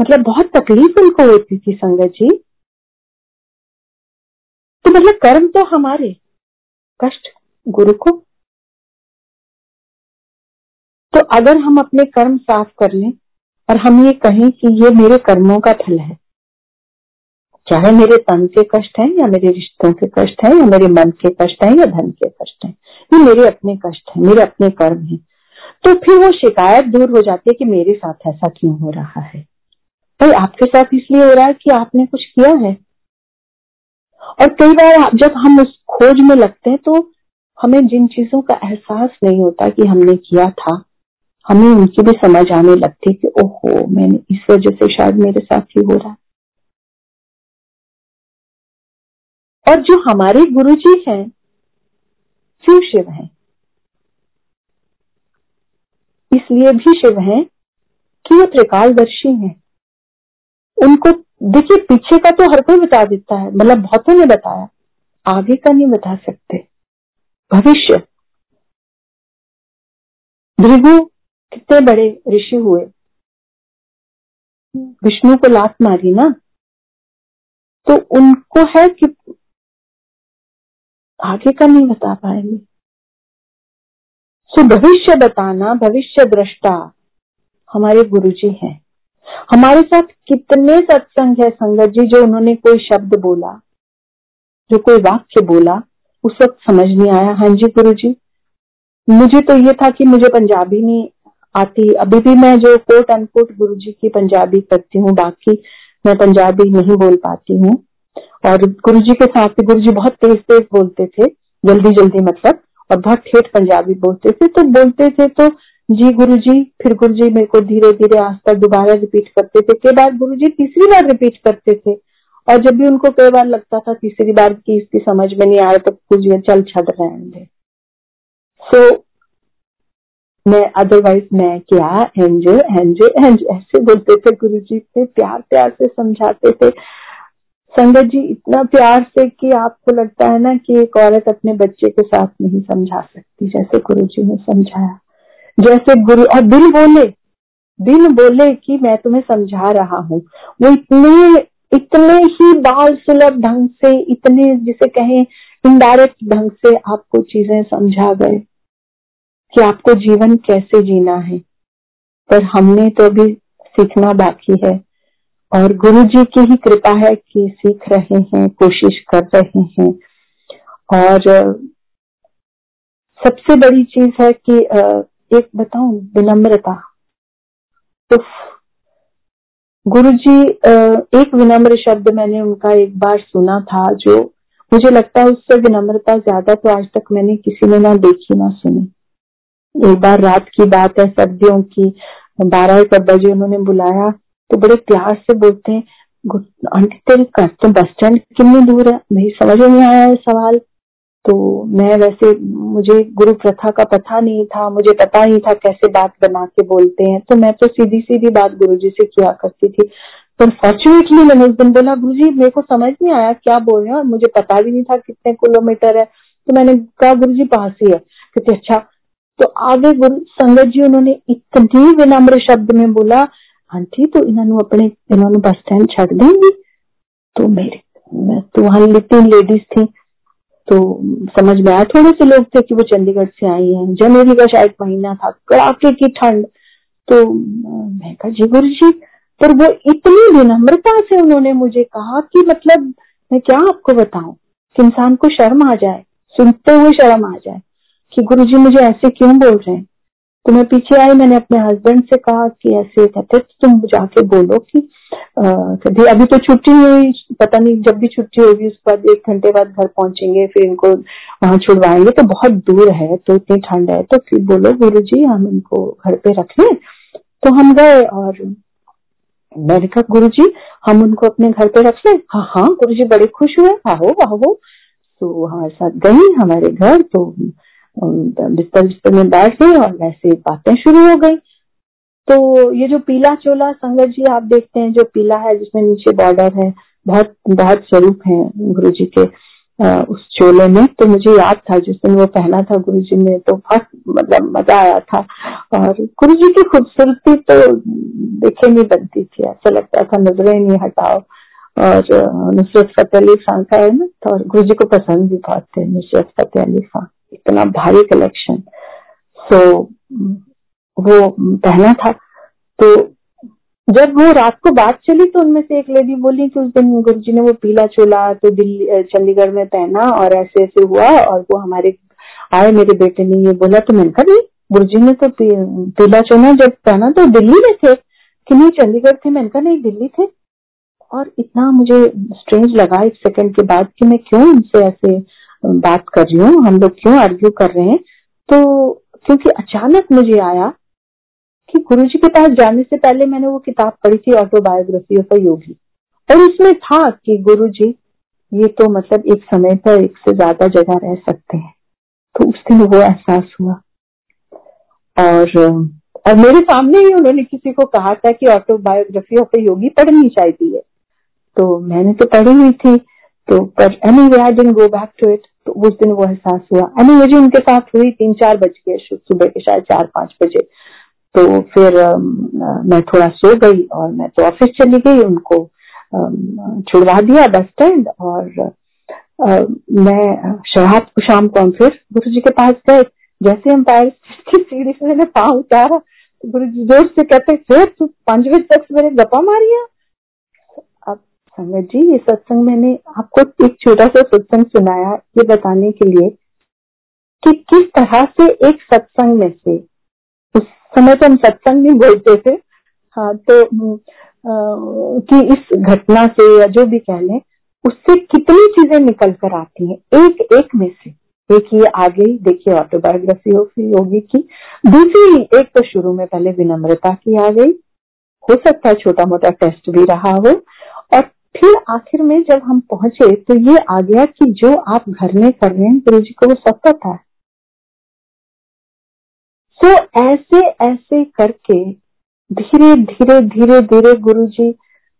मतलब बहुत तकलीफ़ उनको होती थी, संगत जी। तो मतलब कर्म तो हमारे, कष्ट, गुरु को। तो अगर हम अपने कर्म साफ़ कर लें और हम ये कहें कि ये मेरे कर्मों का फल है, चाहे मेरे तन के कष्ट हैं या मेरे रिश्तों के कष्ट हैं या मेरे मन के कष्ट हैं या धन के कष्ट हैं, ये मेरे अपने कष्ट हैं, मेरे अपने कर्म हैं तो फिर वो शिकायत दूर हो जाती है कि मेरे साथ ऐसा क्यों हो रहा है। भाई, आपके साथ इसलिए हो रहा है कि आपने कुछ किया है? और कई बार जब हम उस खोज में लगते हैं तो हमें जिन चीज़ों का एहसास नहीं होता कि हमने किया था, हमें उनकी भी समझ आने लगती कि, ओहो, मैंने इस वजह से शायद मेरे साथ ही हो रहा है। और जो हमारे गुरु जी हैं शिव शिव हैं? इसलिए भी शिव हैं कि वो त्रिकालदर्शी हैं। उनको देखिए, पीछे का तो हर कोई बता देता है मतलब बहुतों ने बताया। आगे का नहीं बता सकते। भविष्य। भृगु कितने बड़े ऋषि हुए। विष्णु को लात मारी ना। तो उनको है कि आगे का नहीं बता पाएँगे। सो भविष्य बताना, भविष्य दृष्टा, हमारे गुरु जी हैं। हमारे साथ कितने सत्संग है संगत जी, जो उन्होंने कोई शब्द बोला, जो कोई वाक्य बोला, उस वक्त समझ नहीं आया। हाँ जी, गुरु जी। मुझे तो ये था कि मुझे पंजाबी नहीं आती। अभी भी मैं जो कोट अनकोट गुरु जी की पंजाबी करती हूँ, बाकी मैं पंजाबी नहीं बोल पाती हूँ। और गुरु जी के साथ गुरु जी बहुत तेज तेज बोलते थे, जल्दी जल्दी मतलब और बहुत ठेठ पंजाबी बोलते थे। तो बोलते थे तो जी गुरु जी फिर गुरु जी मेरे को धीरे धीरे आस्था दोबारा रिपीट करते थे। कई बार गुरु जी तीसरी बार रिपीट करते थे। और जब भी उनको कई बार लगता था तीसरी बार की इसकी समझ में नहीं आ रहा तो गुरु जी चल छड़ रहे सो मैं अदरवाइज़ मैं क्या? एंजल एंजल एंजल ऐसे बोलते थे गुरु जी से प्यार प्यार से समझाते थे। संगत जी, इतना प्यार से कि आपको लगता है ना कि एक औरत अपने बच्चे के साथ नहीं समझा सकती, जैसे गुरु जी ने समझाया। जैसे गुरु, और दिल बोले दिल बोले कि मैं तुम्हें समझा रहा हूँ। वो इतने इतने ही बाल सुलभ ढंग से, इतने जिसे कहें इनडायरेक्ट ढंग से आपको चीज़ें समझा गए कि आपको जीवन कैसे जीना है। पर हमने तो अभी सीखना बाकी है, और गुरु जी की ही कृपा है कि सीख रहे हैं, कोशिश कर रहे हैं। और सबसे बड़ी चीज़ है कि एक बताऊँ, विनम्रता। तो गुरु जी एक विनम्र शब्द मैंने उनका एक बार सुना था, जो मुझे लगता है उससे विनम्रता ज़्यादा तो आज तक मैंने किसी ने ना देखी ना सुनी। एक बार रात की बात है, सर्दियों की, बारह एक बजे उन्होंने बुलाया तो बड़े प्यार से बोलते हैं आंटी, तेरे घर तो बस स्टैंड कितनी दूर है? मेरी समझ में नहीं आया सवाल। तो मैं वैसे, मुझे गुरु प्रथा का पता नहीं था, मुझे पता नहीं था कैसे बात बना के बोलते हैं। तो मैं तो सीधी सीधी बात गुरु जी से किया करती थी। पर फॉर्चुनेटली मैंने उस दिन बोला गुरु जी मेरे को समझ नहीं आया क्या बोल रहे हैं और मुझे पता भी नहीं था कितने किलोमीटर है। तो मैंने कहा गुरु जी पास ही है। कहते अच्छा। तो आगे गुरु, संगत जी, उन्होंने इतनी विनम्र शब्द में बोला, आंटी तो इन्होंने अपने, इन्होंने बस स्टैंड छड़ देंगी? तो मेरे तो वहाँ तीन लेडीज़ थी। तो समझ में आया। थोड़े से लोग थे कि वो चंडीगढ़ से आई हैं। जनवरी का शायद महीना था, कड़ाके की ठंड। तो मैं कहा, जी गुरु जी पर वो इतनी विनम्रता से उन्होंने मुझे कहा कि मतलब मैं क्या आपको बताऊँ कि इंसान को शर्म आ जाए, सुनते हुए शर्म आ जाए कि गुरु जी मुझे ऐसे क्यों बोल रहे हैं? तो मैं पीछे आई, मैंने अपने हस्बैंड से कहा कि ऐसे कहते तो तुम जाके बोलो कि कभी अभी तो छुट्टी हुई, पता नहीं जब भी छुट्टी होगी, उसके बाद एक घंटे बाद घर पहुँचेंगे, फिर इनको वहाँ छुड़वाएँगे। तो बहुत दूर है तो इतनी ठंड है तो फिर बोलो, गुरु जी, हम इनको घर पे रख। लें तो हम गए और मैंने कहा, गुरु जी, हम उनको अपने घर पे रख लें? हाँ हाँ गुरु जी, बड़े खुश हुए। आहो आहो। तो हमारे साथ गई हमारे घर तो बिस्तर बिस्तर में बैठ गई और वैसे बातें शुरू हो गई। तो ये जो पीला चोला संगत जी आप देखते हैं, जो पीला है, जिसमें नीचे बॉर्डर है, बहुत बहुत स्वरूप है गुरु जी के उस चोले में। तो मुझे याद था, जिस दिन वो पहना था गुरु जी ने तो बहुत मतलब मज़ा आया था। और गुरु जी की खूबसूरती तो देखे नहीं बनती थी, ऐसा लगता था, नज़रें नहीं हटाओ। और नुसरत फतेह अली खान है ना तो गुरु जी को पसंद भी बहुत थे, नुसरत फतेह अली खान। इतना भारी कलेक्शन सो वो पहना था। तो जब वो रात को बात चली तो उनमें से एक लेडी बोली कि उस दिन गुरु जी ने वो पीला चोला तो दिल्ली चंडीगढ़ में पहना और ऐसे ऐसे हुआ और वो हमारे, आए मेरे बेटे ने ये बोला तो मैंने कहा गुरु जी ने तो पीला चोला जब पहना तो दिल्ली में थे? कि नहीं, चंडीगढ़ थे मैंने कहा नहीं, दिल्ली थे। और इतना मुझे स्ट्रेंज लगा एक सेकंड के बाद कि मैं क्यों उनसे ऐसे बात कर रही हूँ, हम लोग क्यों आर्ग्यू कर रहे हैं? तो क्योंकि अचानक मुझे आया कि गुरु जी के पास जाने से पहले मैंने वो किताब पढ़ी थी ऑटोबायोग्राफी ऑफ़ योगी और उसमें था कि गुरु जी ये तो मतलब एक समय पर एक से ज़्यादा जगह रह सकते हैं। तो उस दिन वो एहसास हुआ। और और मेरे सामने ही उन्होंने किसी को कहा था कि ऑटोबायोग्राफी ऑफ़ योगी पढ़नी चाहिए। है तो मैंने तो पढ़ी हुई थी। तो पर anyway I didn't go back to it तो उस दिन वो एहसास हुआ। एनी वे उनके साथ हुई तीन चार बज के सुबह के शायद चार पाँच बजे। तो फिर मैं थोड़ा सो गई और मैं तो ऑफ़िस चली गई, उनको छुड़वा दिया बस स्टैंड और मैं शराब को शाम को हम फिर गुरु जी के पास गए। जैसे हम पैर की सीढ़ी से मैंने पाँव उतारा तो गुरु जी ज़ोर से कहते, फिर तू पाँच बजे तक मेरे गप्पा मारिया? संगत जी ये सत्संग मैंने आपको एक छोटा सा सत्संग सुनाया ये बताने के लिए कि किस तरह से एक सत्संग में से उस समय तो हम सत्संग नहीं बोलते थे हाँ तो आ, कि इस घटना से या जो भी कह लें उससे कितनी चीज़ें निकल कर आती हैं एक एक में से। एक ये आ गई देखिए ऑटोबायोग्राफी होगी की दूसरी एक तो शुरू में पहले विनम्रता की आ गई हो सकता है छोटा मोटा टेस्ट भी रहा हो फिर आखिर में जब हम पहुँचे तो ये आ गया कि जो आप घर में कर रहे हैं गुरु जी को वो सब पता है। तो ऐसे ऐसे करके धीरे धीरे धीरे धीरे गुरु जी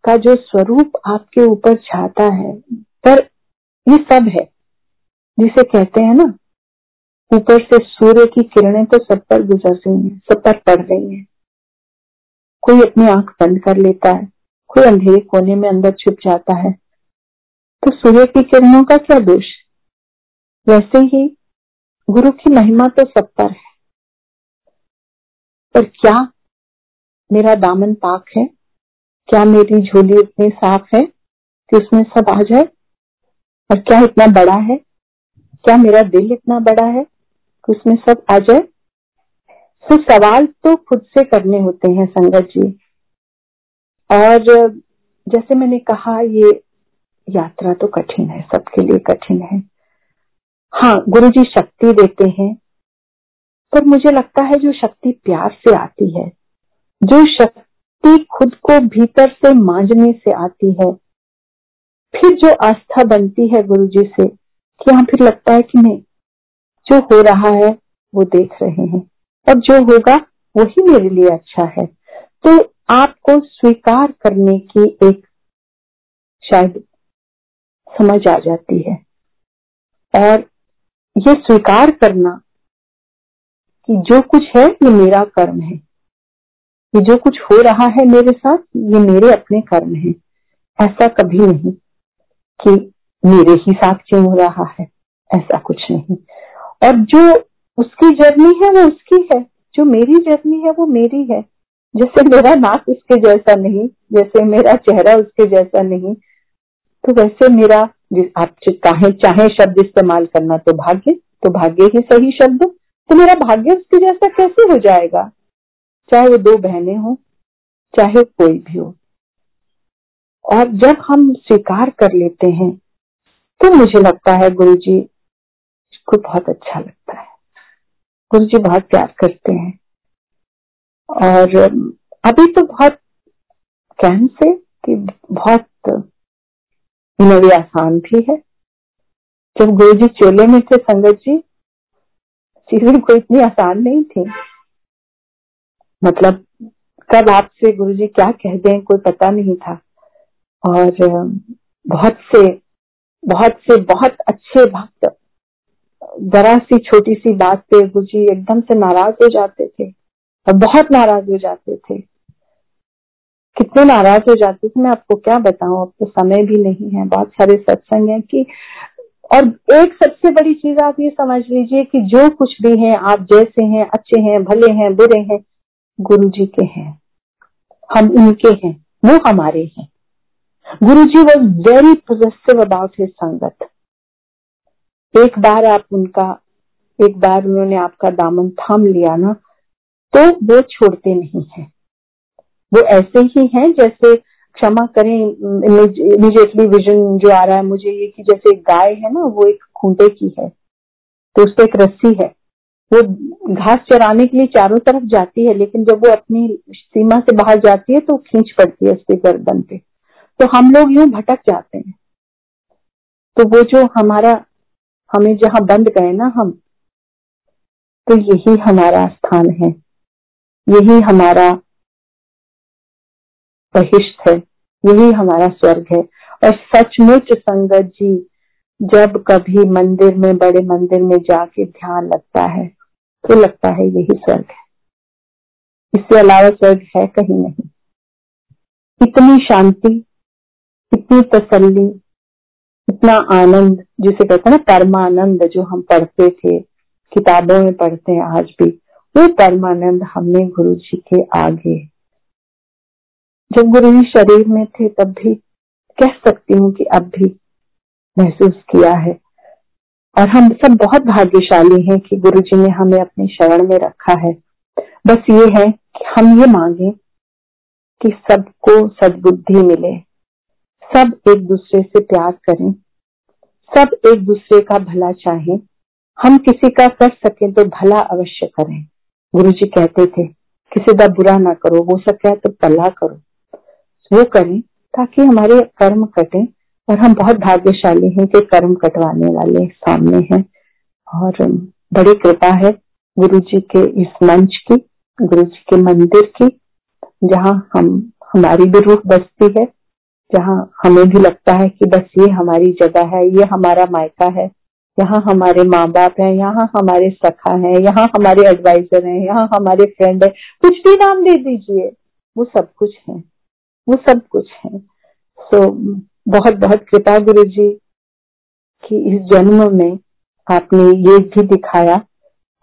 का जो स्वरूप आपके ऊपर छाता है, पर ये सब है, जिसे कहते हैं ना, ऊपर से सूर्य की किरणें तो सब पर गुजर रही हैं, सब पर पड़ रही हैं। कोई अपनी आँख बंद कर लेता है। कोई अंधेरे कोने में अंदर छुप जाता है। तो सूर्य की किरणों का क्या दोष? वैसे ही गुरु की महिमा तो सब पर है। पर क्या मेरा दामन पाक है? क्या मेरी झोली इतनी साफ़ है कि उसमें सब आ जाए? और क्या इतना बड़ा है? क्या मेरा दिल इतना बड़ा है कि उसमें सब आ जाए? तो सवाल तो खुद से करने होते हैं संगत जी। और जैसे मैंने कहा, ये यात्रा तो कठिन है, सबके लिए कठिन है। हाँ गुरु जी शक्ति देते हैं, पर मुझे लगता है जो शक्ति प्यार से आती है, जो शक्ति खुद को भीतर से मांझने से आती है, फिर जो आस्था बनती है गुरु जी से, कि हाँ फिर लगता है कि नहीं, जो हो रहा है, वो देख रहे हैं, और जो होगा, वही मेरे लिए अच्छा है। तो आपको स्वीकार करने की एक शायद समझ आ जाती है। और ये स्वीकार करना कि जो कुछ है, ये मेरा कर्म है। ये जो कुछ हो रहा है मेरे साथ, ये मेरे अपने कर्म है। ऐसा कभी नहीं कि मेरे ही साथ क्यों हो रहा है। ऐसा कुछ नहीं। और जो उसकी जर्नी है, वो उसकी है। जो मेरी जर्नी है, वो मेरी है। जैसे मेरा नाक उसके जैसा नहीं, जैसे मेरा चेहरा उसके जैसा नहीं। तो वैसे मेरा आप चाहे चाहे शब्द इस्तेमाल करना तो भाग्य तो भाग्य ही सही शब्द। तो मेरा भाग्य उसके जैसा कैसे हो जाएगा? चाहे वो दो बहने हो, चाहे कोई भी हो। और जब हम स्वीकार कर लेते हैं तो मुझे लगता है गुरु जी को बहुत अच्छा लगता है। गुरु जी बहुत प्यार करते हैं। और अभी तो बहुत कहन से कि बहुत, इन आसान भी है। जब गुरु जी चोले में थे, संगत जी, चीज़ें कोई इतनी आसान नहीं थी। मतलब कब आपसे गुरु जी क्या कह दें, कोई पता नहीं था। और बहुत से बहुत से, बहुत अच्छे भक्त, जरा सी छोटी सी बात पे गुरु जी एकदम से नाराज़ हो जाते थे। और बहुत नाराज़ हो जाते थे। कितने नाराज़ हो जाते थे, मैं आपको क्या बताऊँ, अब तो समय भी नहीं है। बहुत सारे सत्संग है कि और एक सबसे बड़ी चीज़ आप ये समझ लीजिए कि जो कुछ भी है, आप जैसे हैं, अच्छे हैं, भले हैं, बुरे हैं, गुरु जी के हैं। हम उनके हैं, वो हमारे हैं। Guru ji was very possessive about his sangat. एक बार आप उनका, एक बार उन्होंने आपका दामन थाम लिया ना तो वो छोड़ते नहीं है। वो ऐसे ही हैं जैसे क्षमा करें इमीजिएटली विजन जो आ रहा है मुझे ये कि जैसे गाय है ना, वो एक खूंटे की है तो उस पर एक रस्सी है। वो घास चराने के लिए चारों तरफ़ जाती है, लेकिन जब वो अपनी सीमा से बाहर जाती है तो खींच पड़ती है उसके गर्दन पे। तो हम लोग यूँ भटक जाते हैं। तो वो जो हमारा, हमें जहाँ बंद गए ना हम तो यही हमारा स्थान है। यही हमारा बहिष्ठ है, यही हमारा स्वर्ग है। और सचमुच संगत जी, जब कभी मंदिर में, बड़े मंदिर में जाके ध्यान लगता है तो लगता है यही स्वर्ग है। इससे अलावा स्वर्ग है कहीं नहीं। इतनी शांति, इतनी तसल्ली, इतना आनंद, जिसे कहते हैं ना, परमानंद, जो हम पढ़ते थे, किताबों में पढ़ते हैं आज भी वो परमानंद, हमने गुरु जी के आगे। जब गुरु जी शरीर में थे, तब भी कह सकती हूँ कि अब भी महसूस किया है। और हम सब बहुत भाग्यशाली हैं कि गुरु जी ने हमें अपने शरण में रखा है। बस ये है कि हम ये मांगे कि सबको सदबुद्धि मिले। सब एक दूसरे से प्यार करें। सब एक दूसरे का भला चाहें। हम किसी का कर सके तो भला अवश्य करें। गुरु जी कहते थे, किसी का बुरा ना करो, हो सके तो भला करो। वो करें, ताकि हमारे कर्म कटे, और हम बहुत भाग्यशाली हैं कि कर्म कटवाने वाले सामने हैं। और बड़ी कृपा है गुरु जी के इस मंच की गुरु जी के मंदिर की, जहाँ हम, हमारी भी रूह बसती है, जहाँ हमें भी लगता है कि बस ये हमारी जगह है, ये हमारा मायका है। यहाँ हमारे माँ बाप है यहाँ हमारे सखा है यहाँ हमारे एडवाइजर हैं यहाँ हमारे फ्रेंड है। कुछ भी नाम दे दीजिए। वो सब कुछ है। वो सब कुछ है। सो so, बहुत बहुत कृपा गुरु जी कि इस जन्म में आपने ये भी दिखाया।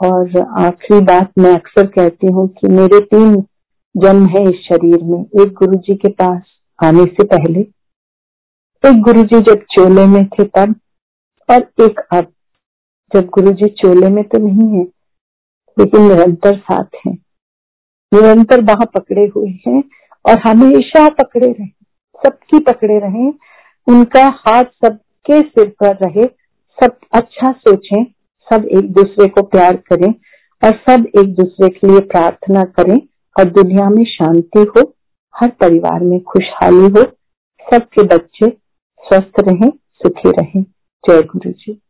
और आखिरी बात मैं अक्सर कहती हूँ कि मेरे तीन जन्म है इस शरीर में। एक गुरु जी के पास आने से पहले। एक गुरु जी जब चोले में थे तब और एक अब जब गुरु जी चोले में तो नहीं है, लेकिन निरंतर साथ हैं। निरंतर बाह पकड़े हुए हैं और हमेशा पकड़े रहे, सबकी पकड़े रहे। उनका हाथ सबके सिर पर रहे, सब अच्छा सोचें, सब एक दूसरे को प्यार करें और सब एक दूसरे के लिए प्रार्थना करें और दुनिया में शांति हो, हर परिवार में खुशहाली हो, सबके बच्चे स्वस्थ रहें, सुखी रहें। जय गुरु जी